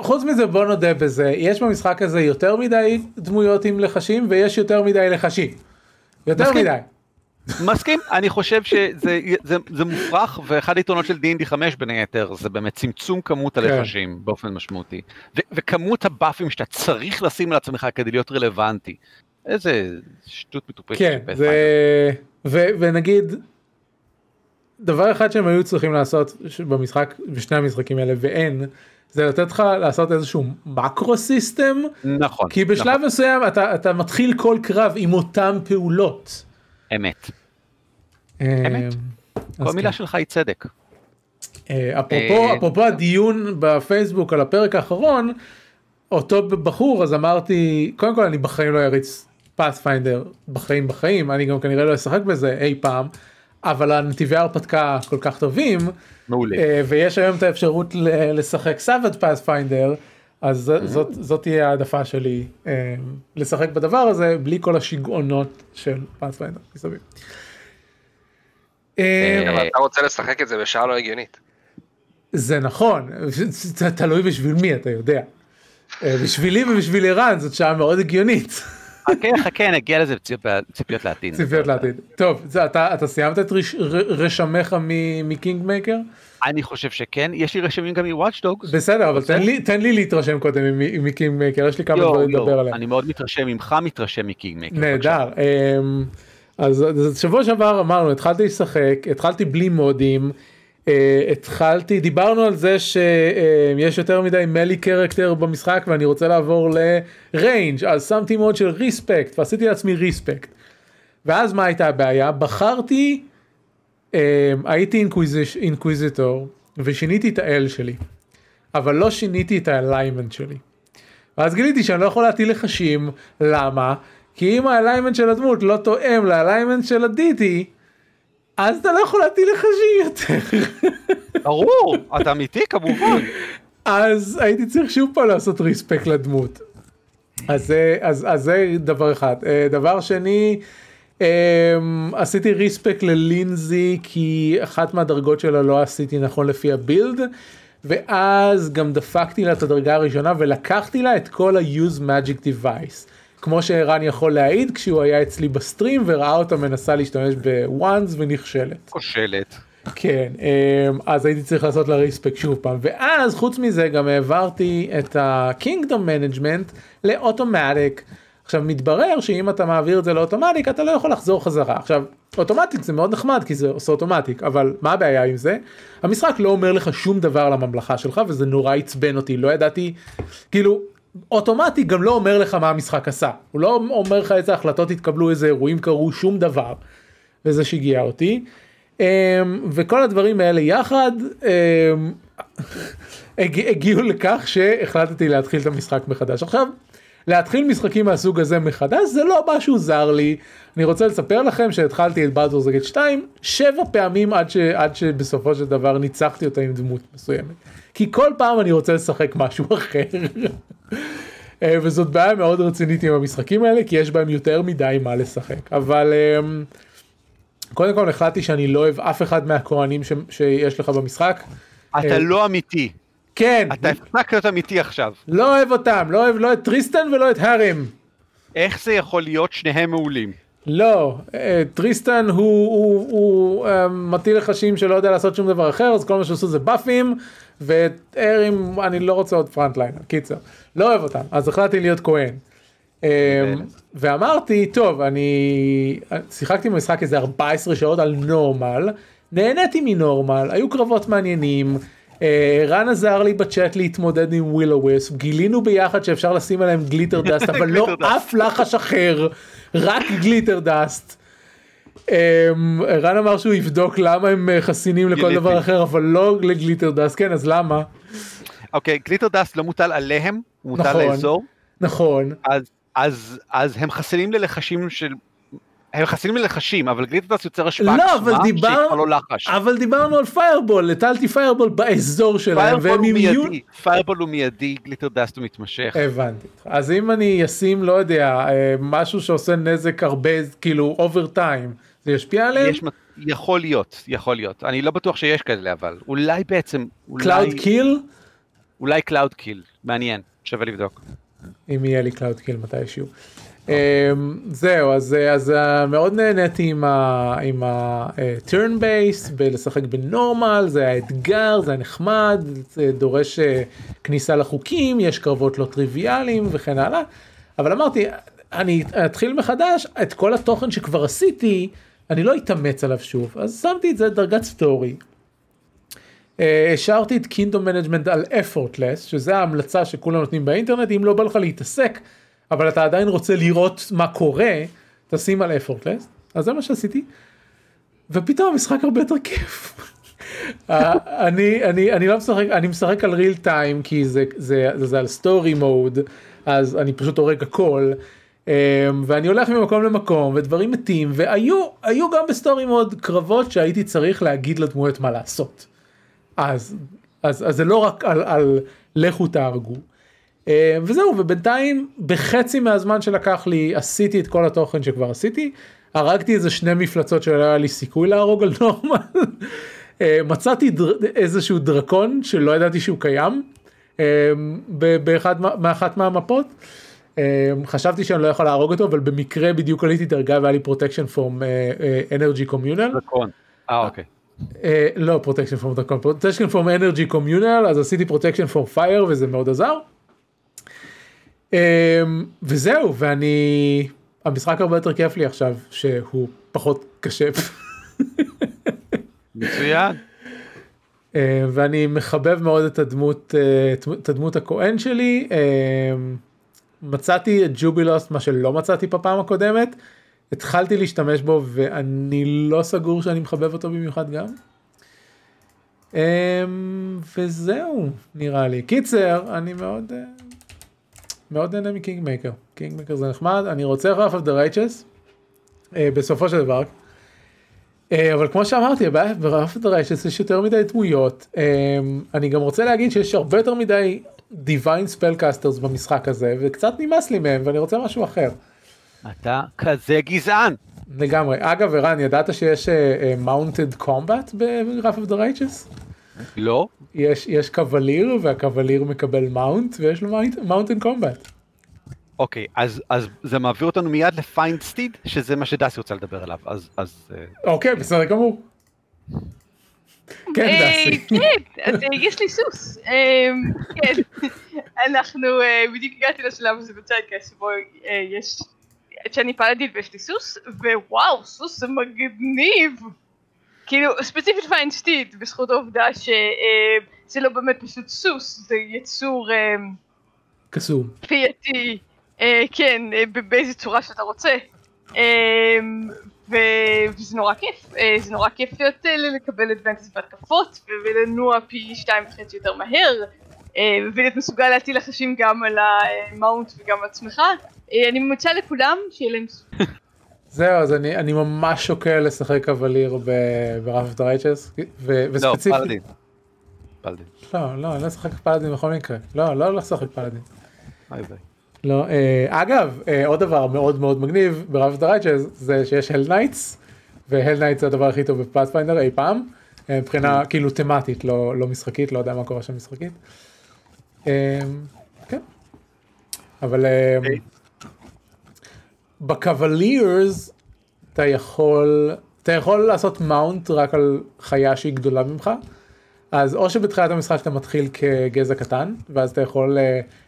וחוץ מזה בוא נודה בזה, יש במשחק הזה יותר מדי דמויות עם לחשים ויש יותר מדי לחשים. יותר מסכים. מדי. מסכים, אני חושב שזה זה, זה מופרך, ואחד היתרונות של D&D 5 בין היתר, זה באמת צמצום כמות כן. הלחשים באופן משמעותי. ו- וכמות הבאפים שאתה צריך לשים על עצמך כדי להיות רלוונטי. איזה שטות מטופשת. כן, זה... ו- ונגיד, דבר אחד שהם היו צריכים לעשות במשחק, בשני המשחקים האלה, ואין, זה לתת לך לעשות איזשהו מקרו סיסטם, נכון. כי בשלב נכון, מסוים אתה, אתה מתחיל כל קרב עם אותן פעולות. אמת. אמת. כל מילה שלך היא צדק. אפרופו, אה, אפרופו הדיון בפייסבוק על הפרק האחרון, אותו בחור אז אמרתי, קודם כל אני בחיים לא אריץ Pathfinder, בחיים בחיים, אני גם כנראה לא אשחק בזה אי פעם, אבל הנתיבי ההרפתקה כל כך טובים, מעולה. אה, ויש היום את האפשרות לשחק סאבד Pathfinder, אז ז- זאת, זאת תהיה העדפה שלי אה, לשחק בדבר הזה בלי כל השיגעונות של Pathfinder מסביב. אה, אבל אתה רוצה לשחק את זה בשעה לא הגיונית. זה נכון, זה תלוי בשביל מי אתה יודע. בשבילי ובשביל ערן זאת שעה מאוד הגיונית. חכה, חכה, נגיע לזה ציפיות לעתיד. ציפיות לעתיד. טוב, אתה, סיימת את רש, ר, רשמך מ- מ Kingmaker? אני חושב שכן, יש לי רשמים גם מ Watch Dogs. בסדר, אבל תן לי, תן לי להתרשם קודם מ Kingmaker, יש לי כמה דברים לדבר עליהם. אני מאוד מתרשם ממך, מתרשם מ Kingmaker. נהדר. אמ, אז שבוע שעבר אמרנו, התחלתי לשחק, התחלתי בלי mod ים, אה, התחלתי, דיברנו על זה שיש יותר מדי melee character במשחק ואני רוצה לעבור ל range, אז שמתי mod של respec ועשיתי לעצמי respec. ואז מה הייתה הבעיה? בחרתי, אמ, הייתי אינקוויזיטור ושיניתי את ה-deity שלי, אבל לא שיניתי את ה-alignment שלי. ואז גיליתי שאני לא יכול להטיל לחשים, למה? כי אם ה alignment של הדמות לא תואם ל alignment של ה deity, אז אתה לא יכול להטיל לחשים יותר. ברור, אתה אמיתי כמובן. אז הייתי צריך שוב פעם לעשות ריספקט לדמות. אז אז, אז זה דבר אחד. אה, דבר שני, אמ, עשיתי ריספקט ללינזי כי אחת מהדרגות שלה לא עשיתי נכון לפי הבילד. ואז גם דפקתי לה את הדרגה הראשונה ולקחתי לה את כל ה-use magic device. כמו שערן יכול להעיד כשהוא היה אצלי בסטרים וראה אותה מנסה להשתמש בוואנס ונכשלת. כושלת. כן, אמ, אז הייתי צריך לעשות לה ריספקט שוב פעם, ואז חוץ מזה גם העברתי את ה-Kingdom Management לאוטומטיק. עכשיו מתברר שאם אתה מעביר את זה לאוטומטיק אתה לא יכול לחזור חזרה. עכשיו אוטומטיק זה מאוד נחמד כי זה עושה אוטומטיק, אבל מה הבעיה עם זה? המשחק לא אומר לך שום דבר על הממלכה שלך וזה נורא עצבן אותי, לא ידעתי, כאילו אוטומטי גם לא אומר לך מה המשחק עשה, הוא לא אומר לך איזה החלטות התקבלו, איזה אירועים קרו, שום דבר, וזה שיגע אותי. Um, וכל הדברים האלה יחד הג, הגיעו לכך שהחלטתי להתחיל את המשחק מחדש. עכשיו, להתחיל משחקים מהסוג הזה מחדש זה לא משהו זר לי. אני רוצה לספר לכם שהתחלתי את בלדורס גייט 2 שבע פעמים עד, ש, עד שבסופו של דבר ניצחתי אותה עם דמות מסוימת. כי כל פעם אני רוצה לשחק משהו אחר. אה, וזאת בעיה מאוד רצינית עם המשחקים האלה כי יש בהם יותר מדי מה לשחק. אבל... אמ, קודם כל החלטתי שאני לא אוהב אף אחד מהכהנים ש... שיש לך במשחק. אתה אה, לא אמיתי. כן, אתה הפסקת להיות אמיתי עכשיו. לא אוהב אותם, לא אוהב לא את טריסטן ולא את הארים. איך זה יכול להיות שניהם מעולים? לא, אה, טריסטן הוא, הוא, הוא אה, מטיל לחשים שלא יודע לעשות שום דבר אחר, אז כל מה שעשו זה buff ים, ואת הארים אני לא רוצה עוד frontliner, קיצר, לא אוהב אותם, אז החלטתי להיות כהן. אה, ואמרתי, טוב, אני שיחקתי במשחק איזה 14 שעות על normal, נהניתי מ normal, היו קרבות מעניינים, אה, רן עזר לי בצ'אט להתמודד עם will-o'-wisp, גילינו ביחד שאפשר לשים עליהם glitterdust, אבל לא. אף לחש אחר, רק glitterdust. אמ, רן אמר שהוא יבדוק למה הם אה, חסינים לכל. דבר אחר, אבל לא ל glitterdust, כן, אז למה? אוקיי, glitterdust לא מוטל עליהם, הוא מוטל נכון. לאזור, נכון, אז, אז, אז הם חסינים ללחשים של הם חסינים ללחשים, אבל glitterdust יוצר השפעה לא, אבל קסומה דיבר- שהיא כבר לא לחש. אבל דיברנו על fireball, הטלתי fireball באזור שלהם, והם immune... מיידי, fireball הוא מיידי, glitterdust הוא מתמשך. הבנתי. אז אם אני אשים, לא יודע, אה, משהו שעושה נזק הרבה, כאילו, over time, זה ישפיע עליהם? יש, יכול להיות, יכול להיות. אני לא בטוח שיש כאלה אבל. אולי בעצם, cloud אולי, kill? אולי cloudkill. מעניין, שווה לבדוק. אם יהיה לי cloudkill מתישהו. אמ, זהו אז אז אה, מאוד נהניתי עם ה- עם ה- turn-based ולשחק ב normal זה היה אתגר זה היה נחמד זה דורש אה, כניסה לחוקים יש קרבות לא טריוויאליים וכן הלאה אבל אמרתי אני אתחיל מחדש את כל התוכן שכבר עשיתי אני לא אתאמץ עליו שוב אז שמתי את זה דרגת story. אה, השארתי את kingdom management על effortless שזה ההמלצה שכולם נותנים באינטרנט אם לא בא לך להתעסק אבל אתה עדיין רוצה לראות מה קורה תשים על effortless אז זה מה שעשיתי. ופתאום המשחק הרבה יותר כיף. אה, אני אני אני לא משחק אני משחק על real time כי זה זה זה, זה על story mode אז אני פשוט הורג הכל. אמ, ואני הולך ממקום למקום ודברים מתים והיו היו גם ב story mode קרבות שהייתי צריך להגיד לדמויות מה לעשות. אז, אז, אז זה לא רק על, על לכו תהרגו. אה, וזהו, ובינתיים בחצי מהזמן שלקח לי עשיתי את כל התוכן שכבר עשיתי, הרגתי איזה שני מפלצות שלא היה לי סיכוי להרוג על normal, אה, מצאתי דר, איזשהו דרקון שלא ידעתי שהוא קיים ב- באחד, מה- מאחת מהמפות. אה, חשבתי שאני לא יכול להרוג אותו אבל במקרה בדיוק עליתי דרגה והיה לי protection from energy communal. אה, אוקיי. אה, לא protection from דרקון, protection from energy communal, אז עשיתי protection from fire וזה מאוד עזר. אה, וזהו, ואני, המשחק הרבה יותר כיף לי עכשיו, שהוא פחות קשה. מצוין. אה, ואני מחבב מאוד את הדמות, אה, את הדמות הכהן שלי. מצאתי את Jubilost, מה שלא מצאתי בפעם הקודמת. התחלתי להשתמש בו ואני לא סגור שאני מחבב אותו במיוחד גם. אמ, וזהו נראה לי. קיצר, אני מאוד אה, מאוד נהנה מ Kingmaker. Kingmaker זה נחמד, אני רוצה Wrath of the Righteous בסופו של דבר. אה, אבל כמו שאמרתי, הבעיה ב Wrath the Righteous יש יותר מדי דמויות. אמ, אני גם רוצה להגיד שיש הרבה יותר מדי divine spellcasters במשחק הזה וקצת נמאס לי מהם ואני רוצה משהו אחר. אתה כזה גזען. לגמרי. אגב, ערן, ידעת שיש mounted combat ב-Wrath of the Righteous? לא? יש, יש cavalier, וה cavalier מקבל mount, ויש לו mounted combat. אוקיי, אז, אז זה מעביר אותנו מיד ל find steed, שזה מה שדסי רוצה לדבר עליו, אז, אז אה, אוקיי, בסדר גמור. כן, אה, דסי. כן, אה, יש לי סוס. אה, כן, אנחנו בדיוק הגעתי לשלב הזה בציידקאסט שבו יש, שאני פלדין ויש לי סוס, ווואו, סוס זה מגניב. כאילו, ספציפית Find Steed, בזכות העובדה שזה לא באמת פשוט סוס, זה יצור קסום. כפייתי, אה, כן, באיזה צורה שאתה רוצה. ו- וזה נורא כיף, אה, זה נורא כיף להיות, אה, לקבל advantage בהתקפות ולנוע פי שתיים וחצי יותר מהר אה, ולהיות מסוגל להטיל לחשים גם על ה mount וגם על עצמך. אני ממליצה לכולם שיהיה להם סוס. זהו, אז אני, אני ממש שוקל לשחק cavalier ב-Wrath of the Righteous, ו- לא, וספציפית... פלדין. פלדין. לא, לא, אני לא אשחק פלדין בכל מקרה. לא, לא לשחק פלדין. אוי ואי. לא, אה, אגב, אה, עוד דבר מאוד מאוד מגניב ב Wrath the זה שיש Hellknights, ו Hellknights זה הדבר הכי טוב ב Pathfinder אי פעם, אה, מבחינה כאילו תמטית, לא, לא משחקית, לא יודע מה קורה שם משחקית. אה, כן. אבל אה, בקוולירס אתה יכול, אתה יכול לעשות מאונט רק על חיה שהיא גדולה ממך. אז או שבתחילת המשחק אתה מתחיל כגזע קטן ואז אתה יכול uh,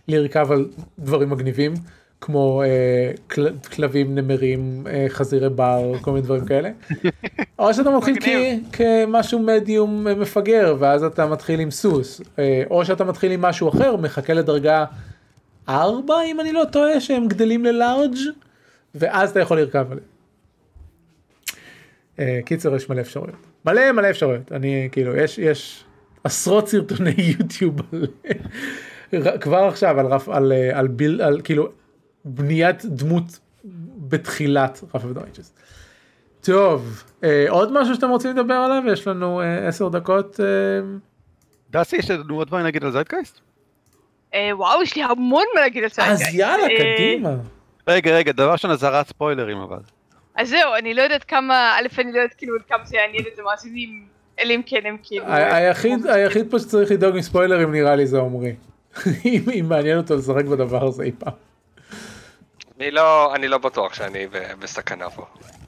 לרכב על דברים מגניבים כמו uh, כל, כלבים נמרים uh, חזירי בר כל מיני דברים כאלה. או שאתה מתחיל. כ- כמשהו מדיום מפגר ואז אתה מתחיל עם סוס uh, או שאתה מתחיל עם משהו אחר מחכה לדרגה 4 אם אני לא טועה שהם גדלים ללארג' ואז אתה יכול לרכב עליהם. קיצר יש מלא אפשרויות מלא מלא אפשרויות אני כאילו יש יש עשרות סרטוני יוטיוב על, כבר עכשיו על רף על, אה, על ביל על כאילו בניית דמות בתחילת רף ודויצ'ס. טוב, אה, עוד משהו שאתם רוצים לדבר עליו? יש לנו אה, עשר דקות. אה, דסי, יש לנו עוד דברים להגיד על זיידקייסט? אה, וואו, יש לי המון מה להגיד על זה. אז יאללה, אה, קדימה. רגע, רגע, דבר ראשון, אזהרת ספוילרים אבל. אז זהו, אני לא יודעת כמה, א', אני לא יודעת כאילו עד כמה זה יעניין את המאזינים, אלא אם כן הם כאילו... היחיד היחיד פה שצריך לדאוג מספוילרים נראה לי זה עמרי. אם אם מעניין אותו לשחק בדבר הזה אי פעם. אני לא, אני לא בטוח שאני בסכנה פה.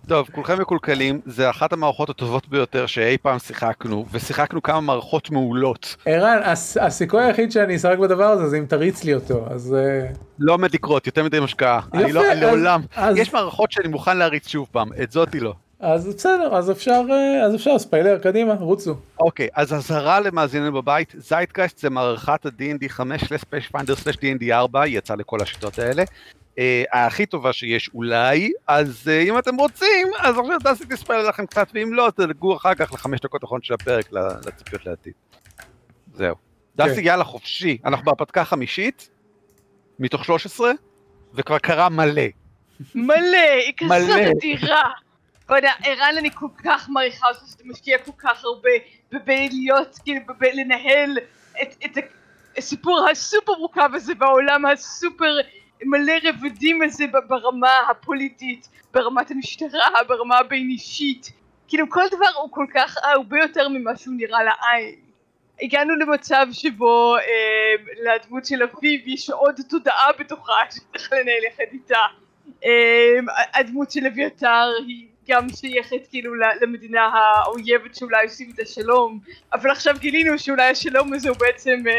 טוב, כולכם מקולקלים, זה אחת המערכות הטובות ביותר שאי פעם שיחקנו, ושיחקנו כמה מערכות מעולות. ערן, הס- הסיכוי היחיד שאני אשחק בדבר הזה זה אם תריץ לי אותו, אז אה, לא עומד לקרות, יותר מדי משקעה. אני לא, יפה, אני לעולם. אז- יש מערכות שאני מוכן להריץ שוב פעם, את זאתי לא. אז בסדר, אז אפשר, אה, אז אפשר, ספיילר, קדימה, רוצו. אוקיי, אז אזהרה למאזיננו בבית, זיידקייסט זה מערכת ה-D&D 5 סלש פיינדר סלש D&D 4, היא יצאה לכל השיטות האלה. Uh, הכי טובה שיש אולי, אז uh, אם אתם רוצים, אז עכשיו דסי תספר לכם קצת, ואם לא, תדאגו אחר כך לחמש דקות האחרונות של הפרק ל- לציפיות לעתיד. זהו. דסי, יאללה, חופשי. אנחנו בהרפתקה חמישית, מתוך 13, וכבר קרה מלא. מלא, היא כזאת. אדירה. לא יודע, ערן אני כל כך מעריכה אותך שאתה משקיע כל כך הרבה בלהיות, כאילו, בלנהל את, את הסיפור הסופר מורכב הזה בעולם הסופר מלא רבדים הזה ברמה הפוליטית, ברמת המשטרה, ברמה הבין אישית. כאילו כל דבר הוא כל כך הרבה יותר ממה שהוא נראה לעין. הגענו למצב שבו אה, לדמות של אביב יש עוד תודעה בתוכה שצריך לנהל יחד איתה. אה, הדמות של אביתר היא גם שייכת כאילו למדינה האויבת שאולי עושים את השלום אבל עכשיו גילינו שאולי השלום הזה הוא בעצם אה,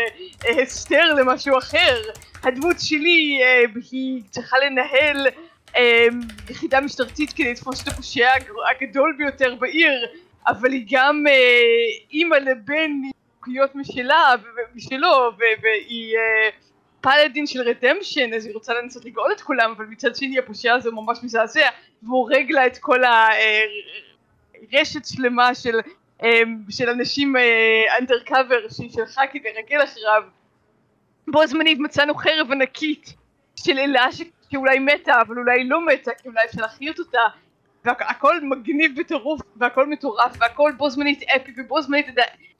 אה, הסתר למשהו אחר. הדמות שלי אה, היא צריכה לנהל אה, יחידה משטרתית כדי לתפוס את הפושע הג- הגדול ביותר בעיר אבל היא גם אה, אימא לבן עם משלה משלו והיא אה, פלאדין של רדמפשן אז היא רוצה לנסות לגאול את כולם אבל מצד שני הפושע הזה הוא ממש מזעזע והוא הורג לה את כל הרשת שלמה של, אה, של אנשים אנדרקאבר שהיא שלחה כדי לרגל אחריו בו זמנית מצאנו חרב ענקית של אלה ש... שאולי מתה אבל אולי לא מתה כי אולי אפשר להחיות אותה והכל מגניב בטירוף והכל מטורף והכל בו זמנית אפי ובו זמנית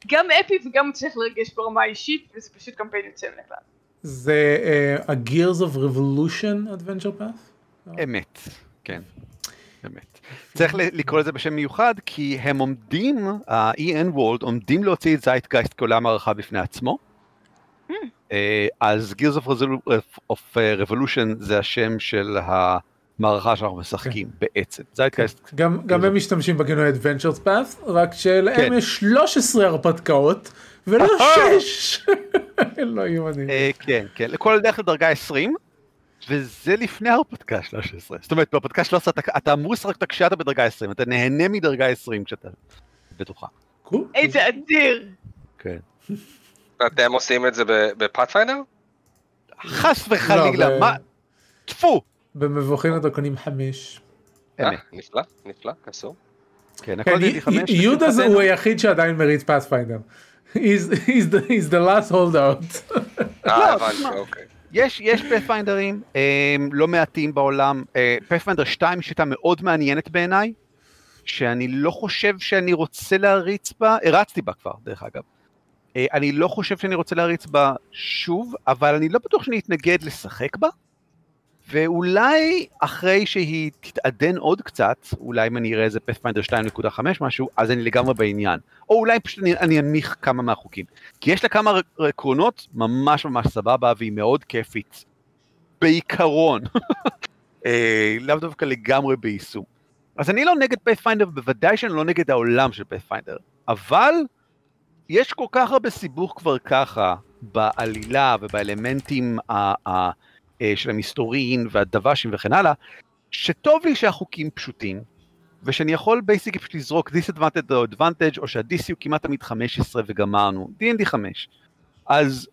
גם אפי וגם מצליח לרגש ברמה האישית וזה פשוט קמפיין יוצא מן הכלל. זה אה, a Gears of Revolution Adventure Path? אמת, כן. אמת. צריך לקרוא לזה בשם מיוחד, כי הם עומדים, ה-EN World עומדים להוציא את זייטגייסט כעולם הערכה בפני עצמו. אה, אז Gears of, אה, Revolution זה השם של המערכה שאנחנו משחקים בעצם. זייטגייסט, גם, גם הם משתמשים בכינוי Adventures Path, רק שלהם כן. יש 13 הרפתקאות ולא. 6. לא יאמני. אה, כן, כן, לכל דרך לדרגה 20, וזה לפני ההרפתקה 13. זאת אומרת, בהרפתקה 13 אתה, אמור לשחק כשאתה בדרגה 20, אתה נהנה מדרגה 20 כשאתה בתוכה. קול. איזה אדיר! כן. אתם עושים את זה בפאת'פיינדר? חס וחלילה, לא, מה? טפו! במבוכים הדרקונים 5. אמת. נפלא, נפלא, קסום. כן, כן, הכל די חמש. יהודה. הוא היחיד שעדיין מריץ פאת'פיינדר. He's he's the- he's the last holdout. אה, הבנתי, אוקיי. יש, יש פאת'פיינדרים, לא מעטים בעולם. פאת'פיינדר 2 היא שיטה מאוד מעניינת בעיניי, שאני לא חושב שאני רוצה להריץ בה, הרצתי בה כבר, דרך אגב. אה, אני לא חושב שאני רוצה להריץ בה שוב, אבל אני לא בטוח שאני אתנגד לשחק בה. ואולי אחרי שהיא תתעדן עוד קצת, אולי אם אני אראה איזה פאת'פיינדר 2.5 משהו, אז אני לגמרי בעניין. או אולי פשוט אני, אני אנמיך כמה מהחוקים. כי יש לה כמה עקרונות ממש ממש סבבה, והיא מאוד כיפית. בעיקרון. אה, לאו דווקא לגמרי ביישום. אז אני לא נגד פאת'פיינדר, בוודאי שאני לא נגד העולם של פאת'פיינדר. אבל יש כל כך הרבה סיבוך כבר ככה בעלילה ובאלמנטים ה- ה- של המסתורין והדוושים וכן הלאה, שטוב לי שהחוקים פשוטים, ושאני יכול בייסיקלי פשוט לזרוק disadvantage או advantage, או שה-DC הוא כמעט תמיד 15 וגמרנו, D&D 5. אז,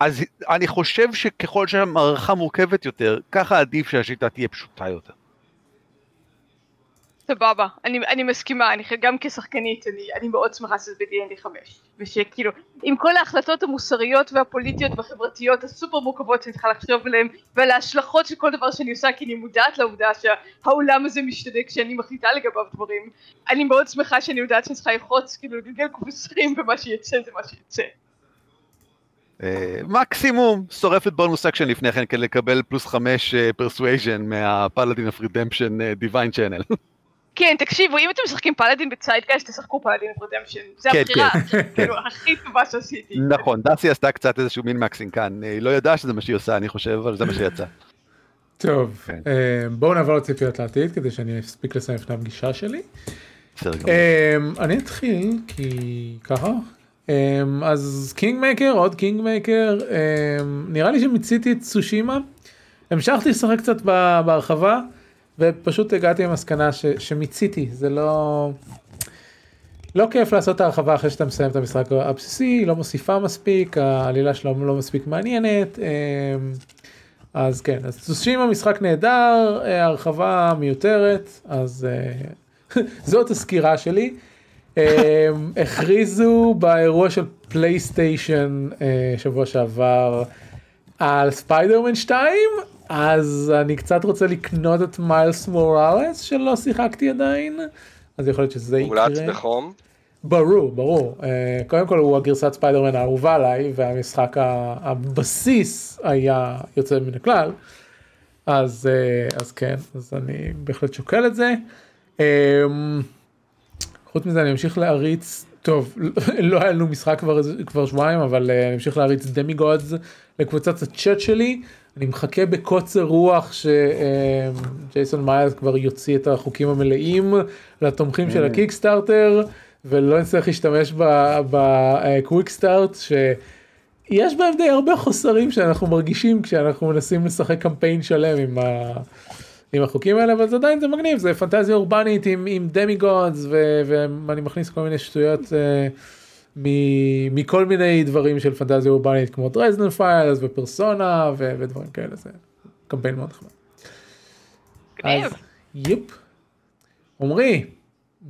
אז אני חושב שככל שהמערכה מורכבת יותר, ככה עדיף שהשיטה תהיה פשוטה יותר. סבבה, אני, אני מסכימה, אני גם כשחקנית, אני, אני מאוד שמחה שזה ב-D&D 5 ושכאילו, עם כל ההחלטות המוסריות והפוליטיות והחברתיות הסופר מורכבות שאני צריכה לחשוב עליהן ועל ההשלכות של כל דבר שאני עושה כי אני מודעת לעובדה שהעולם הזה משתנה כשאני מחליטה לגביו דברים אני מאוד שמחה שאני יודעת שאני צריכה ללחוץ, כאילו לגלגל קובסרים ומה שיצא זה מה שיצא אה, מקסימום שורפת bonus action לפני כן כדי לקבל פלוס חמש persuasion מה Paladin of Redemption divine channel. כן, תקשיבו, אם אתם משחקים פלאדין בציידקאסט, תשחקו paladin redemption. זה כן, הבחירה, כאילו, הכי טובה שעשיתי. נכון, דאסי עשתה קצת איזשהו min-maxing כאן, היא לא ידעה שזה מה שהיא עושה, אני חושב, אבל זה מה שיצא. טוב, כן. אה, בואו נעבור לציפיות לעתיד כדי שאני אספיק לסיים לפני הפגישה שלי. בסדר גמור. אה, אני אתחיל כי ככה. אה, אז Kingmaker עוד Kingmaker נראה לי שמיציתי את צושימה. המשכתי לשחק קצת בהרחבה ופשוט הגעתי למסקנה ש- שמיציתי זה לא. לא כיף לעשות את ההרחבה אחרי שאתה מסיים את המשחק הבסיסי, היא לא מוסיפה מספיק, העלילה שלו לא מספיק מעניינת. אה, אז כן, אז צושימה משחק נהדר, הרחבה מיותרת, אז אה, זאת הסקירה שלי. אה, הכריזו באירוע של פלייסטיישן אה, שבוע שעבר על ספיידרמן 2, אז אני קצת רוצה לקנות את מיילס מוראלס שלא שיחקתי עדיין, אז יכול להיות שזה יקרה. בחום. ברור, ברור. אה, קודם כל הוא הגרסת ספיידרמן האהובה עליי, והמשחק הבסיס היה יוצא מן הכלל. אז, אה, אז כן, אז אני בהחלט שוקל את זה. אמ, חוץ מזה אני אמשיך להריץ, טוב, לא היה לנו משחק כבר, כבר שבועיים, אבל אני אמשיך להריץ Demigods לקבוצת הצ'אט שלי. אני מחכה בקוצר רוח שג'ייסון מילס כבר יוציא את החוקים המלאים לתומכים של ה Kickstarter ולא נצטרך להשתמש ב quickstart שיש בהם די הרבה חוסרים שאנחנו מרגישים כשאנחנו מנסים לשחק קמפיין שלם עם, ה... עם החוקים האלה אבל זה עדיין זה מגניב זה פנטזיה אורבנית עם, עם demigods ואני מכניס כל מיני שטויות. אה, מ- מכל מיני דברים של פנטזיה אורבנית כמו Dresden Files ופרסונה ו- ודברים כאלה זה קמפיין מאוד נחמד. אז יופ. עמרי,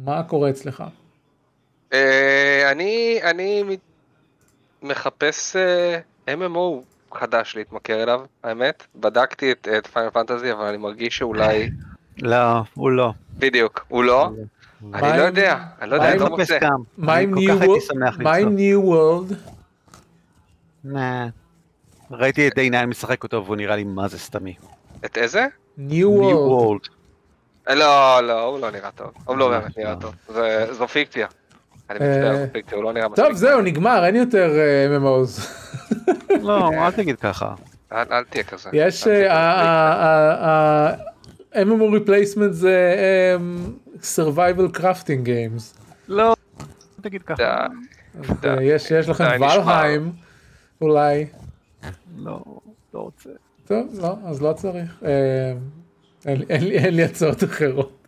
מה קורה אצלך? אה, אני אני מחפש אה, MMO חדש להתמכר אליו, האמת. בדקתי את את פיינל פנטזי, אבל אני מרגיש שאולי... לא, הוא לא. בדיוק, הוא לא. אני לא יודע, אני לא יודע, אני לא מוצא. מה עם World? נה. ראיתי את דיינן משחק אותו והוא נראה לי מה זה סתמי. את איזה? World. World. אה, לא, לא, הוא לא נראה טוב. הוא לא באמת נראה לא. טוב. זו פיקציה. אני אה, מצטער, זו פיקציה, הוא לא נראה מספיק. טוב זהו נגמר אין יותר אה, MMOs. לא, אל תגיד ככה. אל תהיה כזה. יש MMO replacement זה אה, survival crafting games. לא, תגיד ככה. אה, יש יש לכם. ולהיים אולי. לא, לא רוצה. טוב, לא, אז לא צריך. אה, אין לי- אין לי- אין לי הצעות אחרות.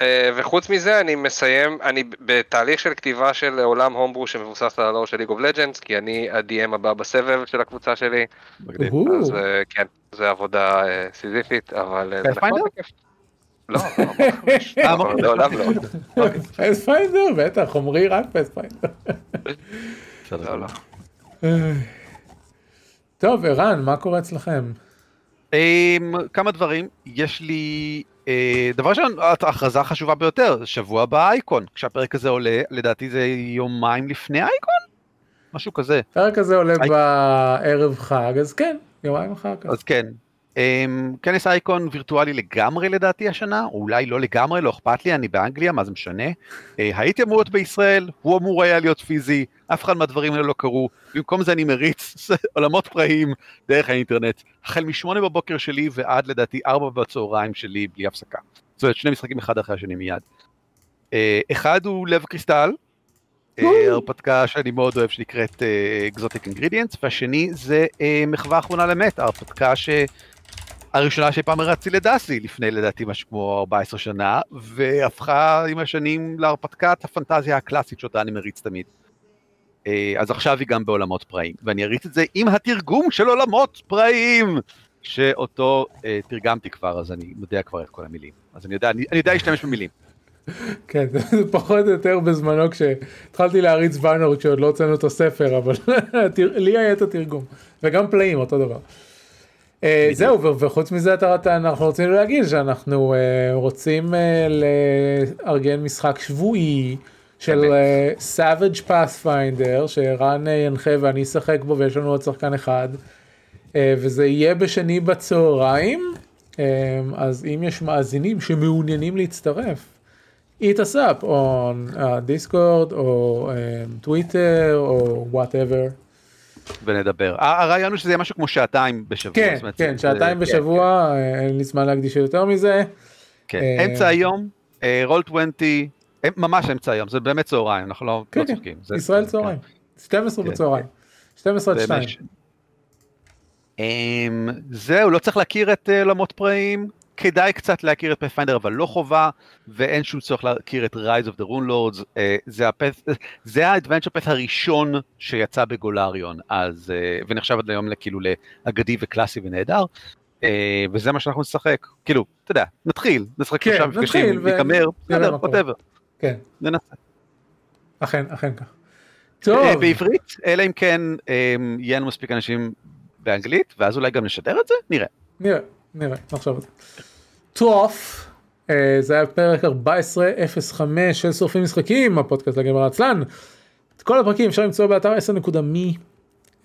אה, וחוץ מזה אני מסיים, אני בתהליך של כתיבה של עולם הומברו שמבוסס על הלור של ליג אוף לג'אנס, כי אני ה-DM הבא בסבב של הקבוצה שלי, אז אה, כן, זה עבודה אה, סיזיפית, אבל אה, זה נחמד Pathfinder? וכיף. לא, לא, ממש. אה. לעולם לא. פספיינדר, בטח, עמרי רק פספיינדר. לא, לא. גמור. טוב, ערן, מה קורה אצלכם? אמ, כמה דברים, יש לי, אה, דבר ראשון, ההכרזה החשובה ביותר, שבוע הבא אייקון, כשהפרק הזה עולה, לדעתי זה יומיים לפני אייקון? משהו כזה, הפרק הזה עולה. בערב חג, אז כן, יומיים אחר כך. אז כן. אמ, כנס אייקון וירטואלי לגמרי לדעתי השנה, או אולי לא לגמרי, לא אכפת לי, אני באנגליה, מה זה משנה? אה, הייתי אמור להיות בישראל, הוא אמור היה להיות פיזי, אף אחד מהדברים האלה לא קרו, במקום זה אני מריץ עולמות פראיים דרך האינטרנט, החל משמונה בבוקר שלי ועד לדעתי ארבע בצהריים שלי בלי הפסקה. זאת אומרת, שני משחקים אחד אחרי השני מיד. אה, אחד הוא לב קריסטל, הרפתקה שאני מאוד אוהב שנקראת אקזוטיק אינגרידיאנס, והשני זה אה, מחווה אחרונה למת, ההרפתקה שהראשונה שאי פעם הרצתי לדסי לפני לדעתי משהו כמו 14 שנה, והפכה עם השנים להרפתקת הפנטזיה הקלאסית שאותה אני מריץ תמיד. אה, אז עכשיו היא גם בעולמות פראיים, ואני אריץ את זה עם התרגום של עולמות פראיים. שאותו אה, תרגמתי כבר, אז אני יודע כבר את כל המילים. אז אני יודע, אני, אני יודע להשתמש במילים. כן, זה פחות או יותר בזמנו כשהתחלתי להריץ ויינורד כשעוד לא הוצאנו את הספר, אבל לי היה את התרגום. וגם פלאים, אותו דבר. אה, זהו, וחוץ מזה אנחנו רוצים להגיד שאנחנו uh, רוצים uh, לארגן משחק שבועי של Savage Pathfinder, שרן ינחה ואני אשחק בו ויש לנו עוד שחקן אחד, וזה יהיה בשני בצהריים, אז אם יש מאזינים שמעוניינים להצטרף, eat us up on uh, Discord או Twitter או whatever. ונדבר. הרעיון הוא שזה יהיה משהו כמו שעתיים בשבוע. כן, אומרת, כן, זה- שעתיים כן, בשבוע, אה, אין לי זמן להקדיש יותר מזה. כן. אה, אמצע היום, רול 20, אה, ממש אמצע היום, זה באמת צהריים, אנחנו לא כן, לא כן, צוחקים. זה- ישראל כן. צהריים. 12 כן. בצהריים. 12 עד זה 2. מש- אמ, זהו, לא צריך להכיר את אה, עולמות פראיים, כדאי קצת להכיר את פאת'פיינדר, אבל לא חובה, ואין שום צורך להכיר את Rise of the Rune Lords, אה, זה הפאת'- זה האדוונצ'ר פאת' הראשון שיצא בגולריון, אז, אה, ונחשב עד היום לכאילו לאגדי וקלאסי ונהדר, אה, וזה מה שאנחנו נשחק, כאילו, אתה יודע, נתחיל, נשחק כן, שלושה מפגשים, ניגמר, בסדר, whatever, כן, ננסה. אכן, אכן כך. טוב, בעברית, אלא אם כן יהיה לנו מספיק אנשים באנגלית, ואז אולי גם נשדר את זה? נראה. נראה, נראה, נחשוב על זה. טוב, אה, זה היה פרק 1405 של שורפים משחקים, הפודקאסט לגמר עצלן. את כל הפרקים אפשר למצוא באתר 10.me.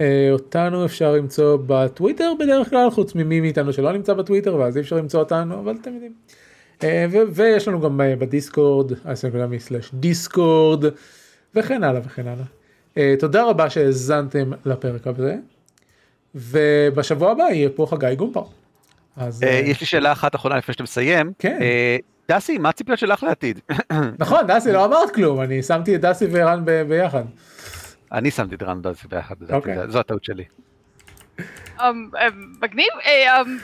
אה, אותנו אפשר למצוא בטוויטר בדרך כלל, חוץ ממי מאיתנו שלא נמצא בטוויטר, ואז אי אפשר למצוא אותנו, אבל אתם יודעים. אה, ויש לנו גם בדיסקורד, 10.me/דיסקורד, וכן הלאה וכן הלאה. אה, תודה רבה שהאזנתם לפרק הזה, ובשבוע הבא יהיה פה חגי גומפר. אז אה, אה, יש לי שאלה אחת אחרונה לפני שאתה מסיים. כן. אה, דסי, מה הציפיות שלך לעתיד? נכון דסי לא אמרת כלום אני שמתי את דסי וערן ב- ביחד. אני שמתי את ערן דסי ביחד, אוקיי. זו הטעות שלי. אמ, אמ, מגניב, אמ,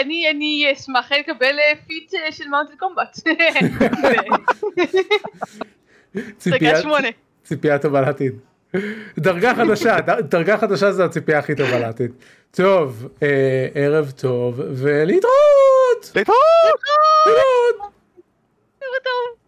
אני אני אשמח לקבל feat של mounted combat. ציפייה- דרגה שמונה. ציפייה טובה לעתיד. דרגה חדשה דרגה חדשה זה הציפייה הכי טובה לעתיד. טוב אה, ערב טוב ולהתראות. להתראות! להתראות. טוב.